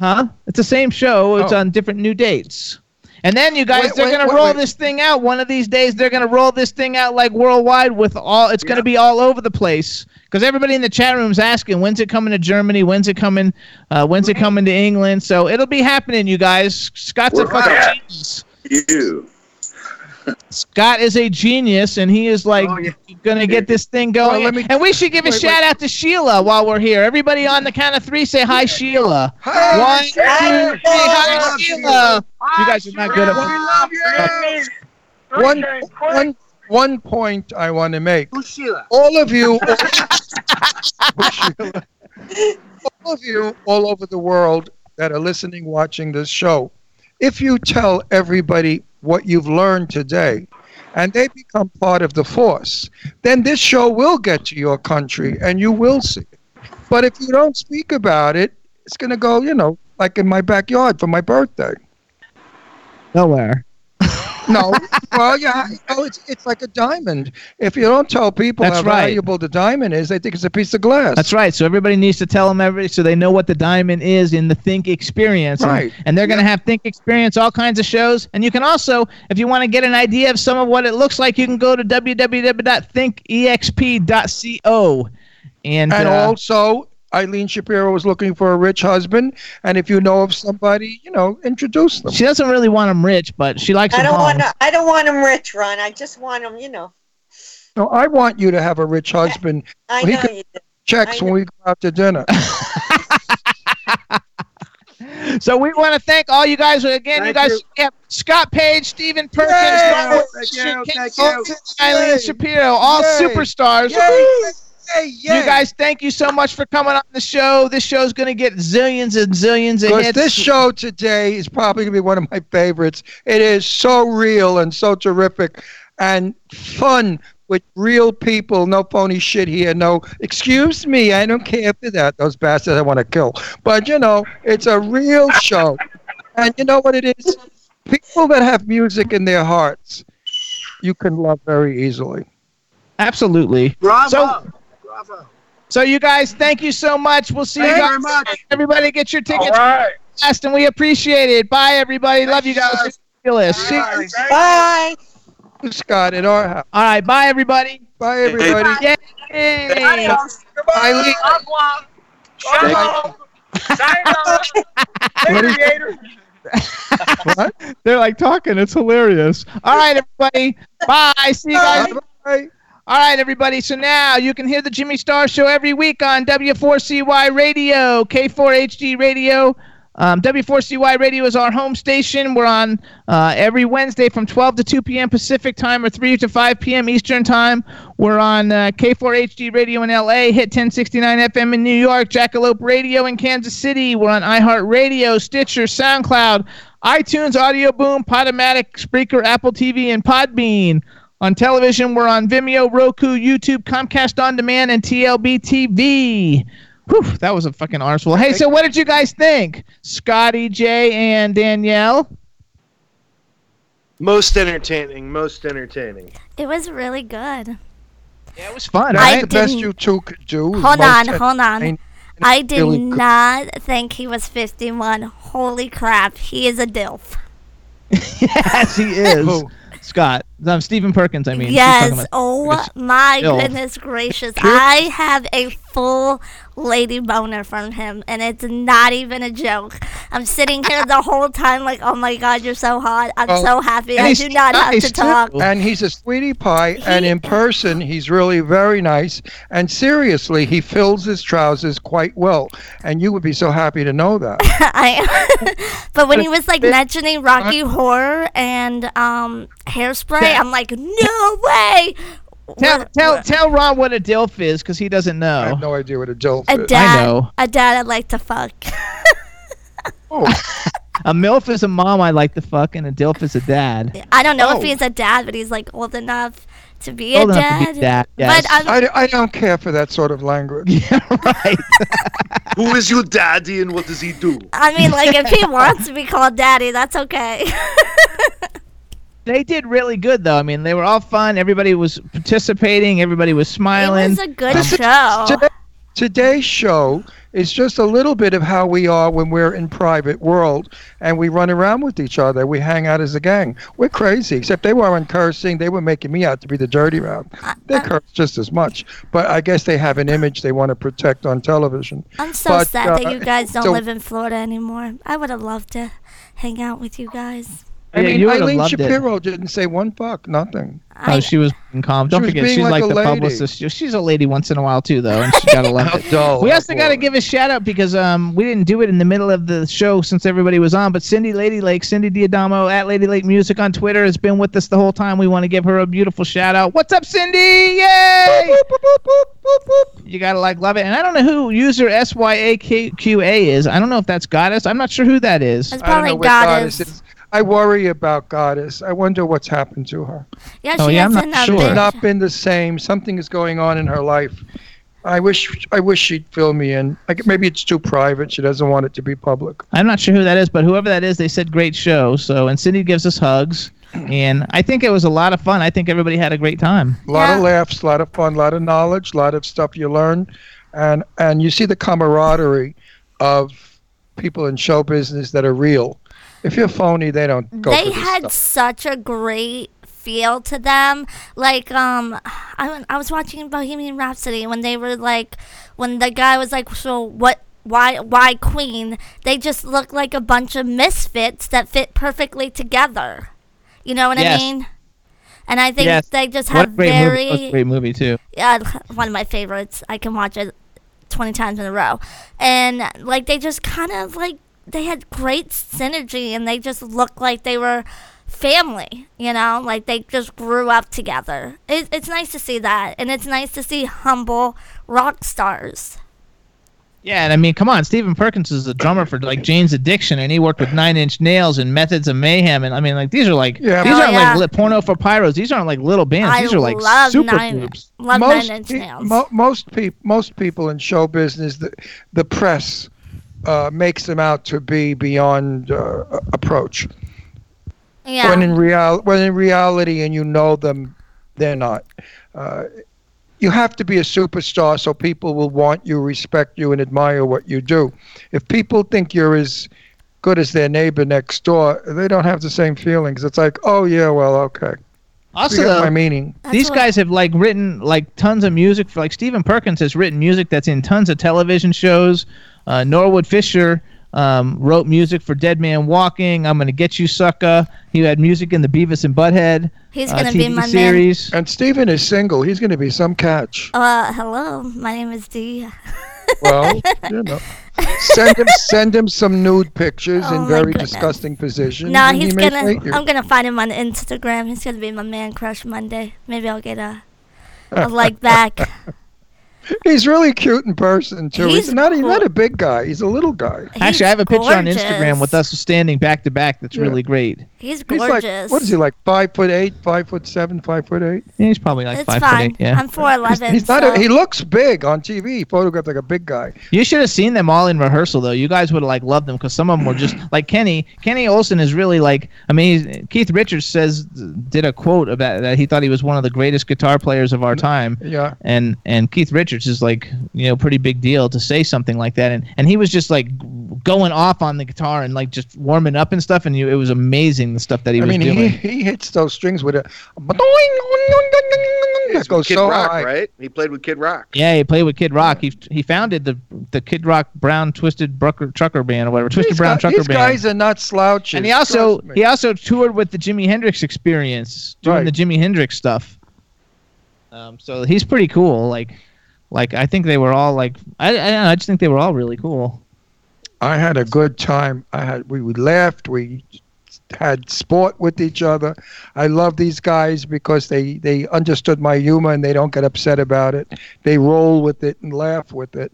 huh? It's the same show. It's Oh. on different new dates. And then you guys, Wait, they're gonna roll wait. this thing out. One of these days, they're gonna roll this thing out like worldwide with all. It's gonna be all over the place because everybody in the chat room's asking, when's it coming to Germany? When's it coming? Uh, when's it coming to England? So it'll be happening, you guys. Scott's a We're fucking genius. You. Scott is a genius, and he is like oh, gonna get this thing oh, going. Well, let me- and we should give a wait, shout out to Sheila while we're here. Everybody on the count of three, say hi, Sheila. Hi, One, two, three, Sheila. hi, Love Sheila. You guys are not good at. love you. One, one, one point I want to make. Who's Sheila? All of you, (laughs) all of you all over the world that are listening, watching this show, if you tell everybody what you've learned today and they become part of the force, then this show will get to your country and you will see it. But if you don't speak about it, it's going to go, you know, like in my backyard for my birthday. Nowhere. No, well, yeah, you know, it's it's like a diamond. If you don't tell people That's how right. valuable the diamond is, they think it's a piece of glass. That's right. So everybody needs to tell them every so they know what the diamond is in the Think Experience. And- Right. And, they're going to have Think Experience, all kinds of shows. And you can also, if you want to get an idea of some of what it looks like, you can go to www.thinkexp.co. And, And uh, also, Eileen Shapiro was looking for a rich husband. And if you know of somebody, you know, introduce them. she doesn't really want him rich, but she likes I don't home. want to. I don't want him rich, Ron. I just want him. You know. No, I want you to have a rich husband. I He know could you do. checks I when we go out to dinner. (laughs) So we want to thank all you guys again. you guys, you. yeah, Scott Page, Stephen Perkins, Yay! Robert Thank you, thank you. Eileen Yay! Shapiro, all Yay! superstars. Yay, You guys, thank you so much for coming on the show. This show's going to get zillions and zillions of Because hits. this show today is probably going to be one of my favorites. It is so real and so terrific and fun with real people. No phony shit here. No, excuse me, I don't care for that. Those bastards I want to kill. But, you know, it's a real show. And you know what it is? People that have music in their hearts, you can love very easily. Absolutely. Bravo. So, Bravo. so you guys, thank you so much. We'll see Thank you you guys. very much. Everybody, get your tickets. All right. fast, and we appreciate it. Bye, everybody. Love you guys. guys. Fabulous. See- Bye. Bye. Scott at our house. All right. Bye, everybody. Bye, everybody. Bye. Yay. Eileen, Shalom. Sayonara. Aviator. what? They're like talking. It's hilarious. All right, everybody. Bye. See you guys. Bye. All right, everybody. So now you can hear the Jimmy Star Show every week on W4CY Radio, K4HD Radio, Um, W4CY Radio is our home station. We're on uh, every Wednesday from 12 to 2 p.m. Pacific time or 3 to 5 p.m. Eastern time. We're on uh, K4HD Radio in LA, Hit 1069 FM in New York, Jackalope Radio in Kansas City. We're on iHeartRadio, Stitcher, SoundCloud, iTunes, Audio Boom, Podomatic, Spreaker, Apple TV, and Podbean. On television, we're on Vimeo, Roku, YouTube, Comcast On Demand, and TLB TV. Whew, that was a fucking arsehole. Hey, so what did you guys think? Scotty, Jay, and Danielle? Most entertaining. Most entertaining. It was really good. Yeah, it was fun, That's I the best didn't- you two could do. Hold on, hold on. I did really good. not think he was 51. Holy crap, he is a DILF. (laughs) yes, he is. Scott. Um, Stephen Perkins, I mean. Yes. about- Oh my goodness gracious. I have a full lady boner from him, and it's not even a joke. I'm sitting here the whole time like, oh my god, you're so hot. I'm Well, so happy. I do not have nice, to talk. too. And he's a sweetie pie, and in person, he's really very nice. And seriously, he fills his trousers quite well. And you would be so happy to know that. (laughs) I, (laughs) but when he was like mentioning Rocky Horror and um, Hairspray, I'm like, no way. Tell, tell, tell Ron what a DILF is, because he doesn't know. I have no idea what a DILF A dad, I know. a dad I'd like to fuck. (laughs) Oh. (laughs) A MILF is a mom I like to fuck, and a DILF is a dad. I don't know Oh. if he's a dad, but he's like old enough to be Old a dad. to be dad, yes. But I'm, I, I don't care for that sort of language. (laughs) yeah, right. Who is your daddy and what does he do? I mean, like if he wants to be called daddy, that's okay. They did really good, though. I mean, they were all fun. Everybody was participating. Everybody was smiling. it was a good is- show. Today, today's show is just a little bit of how we are when we're in private world and we run around with each other. We hang out as a gang. We're crazy, except they weren't cursing. They were making me out to be the dirty round. They curse just as much, but I guess they have an image they want to protect on television. I'm so But, sad uh, that you guys don't so- live in Florida anymore. I would have loved to hang out with you guys. I Yeah, mean, you Eileen loved it. Shapiro didn't say one fuck, nothing. Oh, she was calm. Don't was forget, she's like like, the lady. publicist. She's a lady once in a while too, though, and she gotta love (laughs) it. dull, We how also got to give a shout out because um we didn't do it in the middle of the show since everybody was on. But Cindy Lady Lake, Cindy Diadamo at Lady Lake Music on Twitter has been with us the whole time. We want to give her a beautiful shout out. What's up, Cindy? Yay! You gotta like love it. And I don't know who user S Y A K Q A is. I don't know if that's Goddess. I'm not sure who that is. It's I don't probably know what Goddess. Is. I worry about Goddess. I wonder what's happened to her. Yeah, Oh, she yeah, I'm has not in sure. She's not been the same. Something is going on in her life. I wish I wish she'd fill me in. Like maybe it's too private. She doesn't want it to be public. I'm not sure who that is, but whoever that is, they said great show. So, and Cindy gives us hugs, (clears throat) and I think it was a lot of fun. I think everybody had a great time. A lot of laughs, a lot of fun, a lot of knowledge, a lot of stuff you learn, and and you see the camaraderie of people in show business that are real. If you're phony, they don't go they this had stuff. such a great feel to them. Like, um, I, I was watching Bohemian Rhapsody when they were like, when the guy was like, so what? Why, why Queen? They just look like a bunch of misfits that fit perfectly together. You know what Yes. I mean? And I think yes. they just what a have great very movie. That was a great movie too. yeah, (laughs) one of my favorites. I can watch it 20 times in a row. And like they just kind of like they had great synergy and they just looked like they were family, you know? Like they just grew up together. It, it's nice to see that. And it's nice to see humble rock stars. Yeah, and I mean, come on, Stephen Perkins is the drummer for like Jane's Addiction, and he worked with Nine Inch Nails and Methods of Mayhem, and I mean, like these are like Yeah, these Oh, aren't yeah. like li- porno for pyros. These aren't like little bands. I these are like love super Nine, groups. love most Nine Inch pe- mo- most people most people in show business the, the press uh, makes them out to be beyond uh, approach. Yeah. when in real when in reality and you know them they're not. Uh, you have to be a superstar so people will want you respect you and admire what you do. If people think you're as good as their neighbor next door they don't have the same feelings. It's like oh yeah well okay. Also, you get though, my meaning these guys have like written like tons of music for like Stephen Perkins has written music that's in tons of television shows. Uh, Norwood Fisher um, wrote music for Dead Man Walking. I'm gonna get you, sucker. He had music in the Beavis and Butthead. He's uh, gonna be TV my man. series. and Stephen is single he's going to be some catch Uh, hello. My name is Dee. (laughs) well you know send him send him some nude pictures Oh in very goodness. disgusting positions. No, and he he's gonna. rate. I'm gonna find him on Instagram. He's gonna be my man crush Monday. Maybe I'll get a, a (laughs) like back. (laughs) He's really cute in person too. He's, He's not he's not a big guy. He's a little guy. Actually, I have a picture on Instagram with us standing back to back. That's Yeah. really great. He's He's like gorgeous. what is he like? Five foot eight, five foot seven, five foot eight. Yeah, he's probably like It's five fine. foot eight. Yeah. I'm 4'11. He's not. so A, he looks big on TV. He photographed like a big guy. You should have seen them all in rehearsal, though. You guys would have like loved them because some of them were just like Kenny. Kenny Olson is really like. I mean, he's, Keith Richards says did a quote about that he thought he was one of the greatest guitar players of our time. Yeah. And and Keith Richards is like you know pretty big deal to say something like that. And and he was just like going off on the guitar and like just warming up and stuff. And you, it was amazing the stuff that he I was mean, he, doing. he hits those strings with a. That He's goes with Kid so Rock, high. right? He played with Kid Rock. Yeah, he played with Kid Rock. He he founded the the Kid Rock Brown Twisted Brucker, Trucker Band or whatever. Twisted These, Brown guys, Trucker these Band. guys are not slouches. and he also he also toured with the Jimi Hendrix Experience, doing Right. the Jimi Hendrix stuff. Um, so he's pretty cool. Like, like I think they were all like I I, I just think they were all really cool. I had a good time. I had we, laughed. We had sport with each other. I love these guys because they they understood my humor and they don't get upset about it. They roll with it and laugh with it,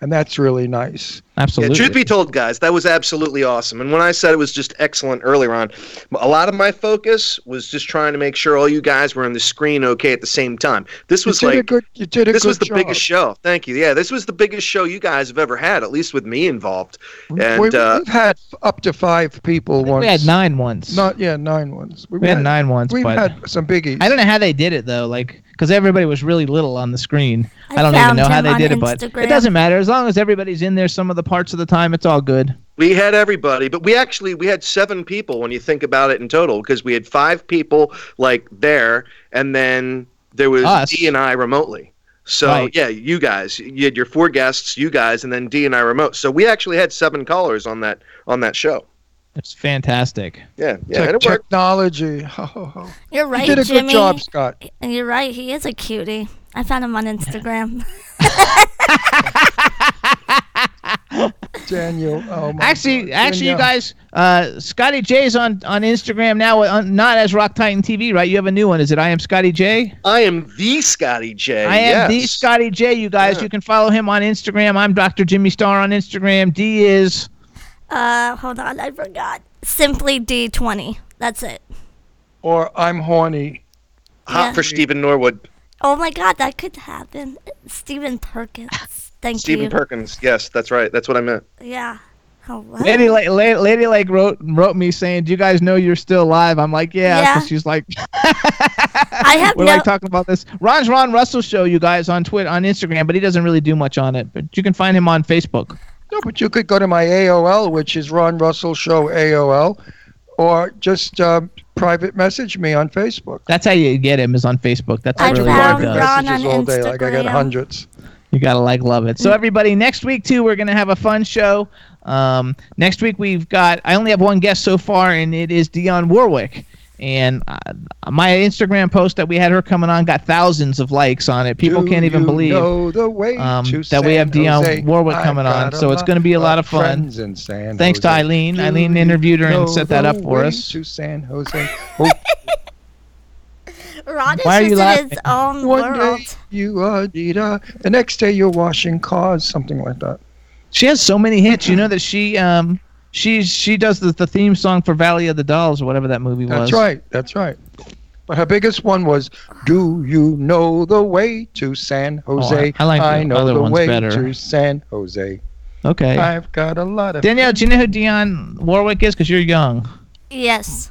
and that's really nice. Absolutely. Yeah, truth be told, guys, that was absolutely awesome. And when I said it was just excellent earlier on, a lot of my focus was just trying to make sure all you guys were on the screen okay at the same time. This was you did a like good. You did a this good was the job. biggest show. Thank you. Yeah, this was the biggest show you guys have ever had, at least with me involved. And we've, uh, we've had up to five people once. We had nine once. Not yeah, nine ones. We've we had nine once, We've but had some biggies. I don't know how they did it though. Like, because everybody was really little on the screen. I I, don't even know how they on did it, but Instagram. it doesn't matter as long as everybody's in there some of the parts of the time. It's all good. We had everybody, but we actually we had seven people when you think about it in total because we had five people like there, and then there was Us. D and I remotely. So Right. yeah, you guys, you had your four guests, you guys, and then D and I remote. So we actually had seven callers on that on that show. It's fantastic. Yeah, yeah, Tech- and it worked. technology. (laughs) Ho, ho, ho. You're right, you did a Jimmy. good job, Scott. You're right. He is a cutie. I found him on Instagram. (laughs) Daniel. Oh my Actually, God. actually, you guys, uh, Scotty J's on on Instagram now, uh, not as Rock Titan TV, right? You have a new one. Is it I am Scotty J? I am the Scotty J. I am the. Scotty J. You guys, Yeah. you can follow him on Instagram. I'm Dr. Jimmy Star on Instagram. D is Uh, hold on, I forgot. Simply D20. That's it. Or I'm horny. Hot Yeah. for Stephen Norwood. Oh my God, that could happen. Stephen Perkins. Thank you. Stephen you. Perkins. Yes, that's right. That's what I meant. Yeah. Oh. Lady Lake. La- Lady Lake wrote wrote me saying, "Do you guys know you're still alive?" I'm like, "Yeah," Yeah. 'cause she's like, (laughs) I have (laughs) "We're no. like talking about this." Ron's Ron Russell show, you guys on Twitter, on Instagram, but he doesn't really do much on it. But you can find him on Facebook. No, but you could go to my AOL, which is Ron Russell Show AOL, or just uh, private message me on Facebook. That's how you get him is on Facebook. That's I really found what it. Ron messages on all day. Like I got hundreds. You gotta like love it. So everybody, next week too, we're gonna have a fun show. Um, next week we've got. I only have one guest so far, and it is Dionne Warwick. And uh, my Instagram post that we had her coming on got thousands of likes on it. People Do can't even believe the way um, that we have San Dionne Warwick coming on. So it's going to be a lot of fun. in San Thanks to Eileen. Do Eileen interviewed her and set that up for us. To San Jose. (laughs) Oh, Ron is Why are you just in his laughing? own one world. day you are Dita. The next day you're washing cars, something like that. She has so many hits. You know that she um she's she does the, the theme song for Valley of the Dolls or whatever that movie was. That's right. That's right. But her biggest one was, "Do you know the way to San oh, Jose? I like the know other the ones way better." to San Jose. Okay. I've got a lot of." Danielle, do you know who Dionne Warwick is? Because you're young. Yes.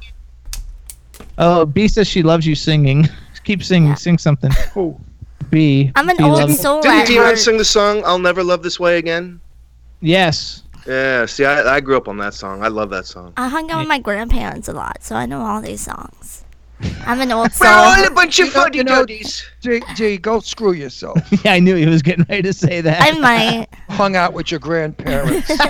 Oh, B says she loves you singing. (laughs) Keep singing. Sing something. (laughs) Oh. B. I'm an B old loves- soul. Didn't at Dionne sing the song "I'll Never Love This Way Again"? Yes. Yeah. See, I, I grew up on that song. I love that song. I hung out with my grandparents a lot, so I know all these songs. I'm an old soul. We're all a bunch of You know- fuddy duddies. G, G, go screw yourself. (laughs) Yeah, I knew he was getting ready to say that. I might. (laughs) Hung out with your grandparents. (laughs)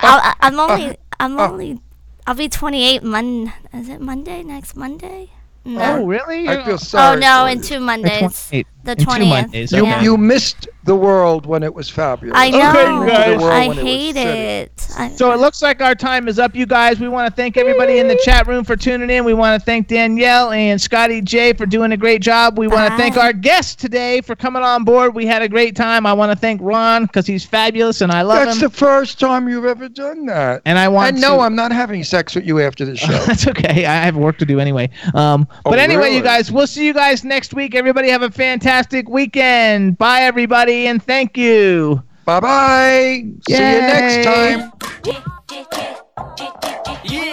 I'll, I'm only. I'm uh. only. I'll be 28 Mon. Is it Monday? Next Monday? No. Oh, No. really? I feel sorry. Oh no, for in you. two Mondays. 28. The In two 20th. Mondays, You, you missed the world when it was fabulous. I know. you guys. I when it hate city. it. I, So it looks like our time is up, you guys. We want to thank everybody in the chat room for tuning in. We want to thank Danielle and Scotty J for doing a great job. We want to thank our guests today for coming on board. We had a great time. I want to thank Ron because he's fabulous and I love That's him. That's the first time you've ever done that. and I want And no, to- I'm not having sex with you after the (laughs) show. That's okay. I have work to do anyway. Um, Oh, but anyway, you guys, we'll see you guys next week. Everybody have a fantastic weekend. Bye, everybody, and thank you. Bye bye. See you next time. I'm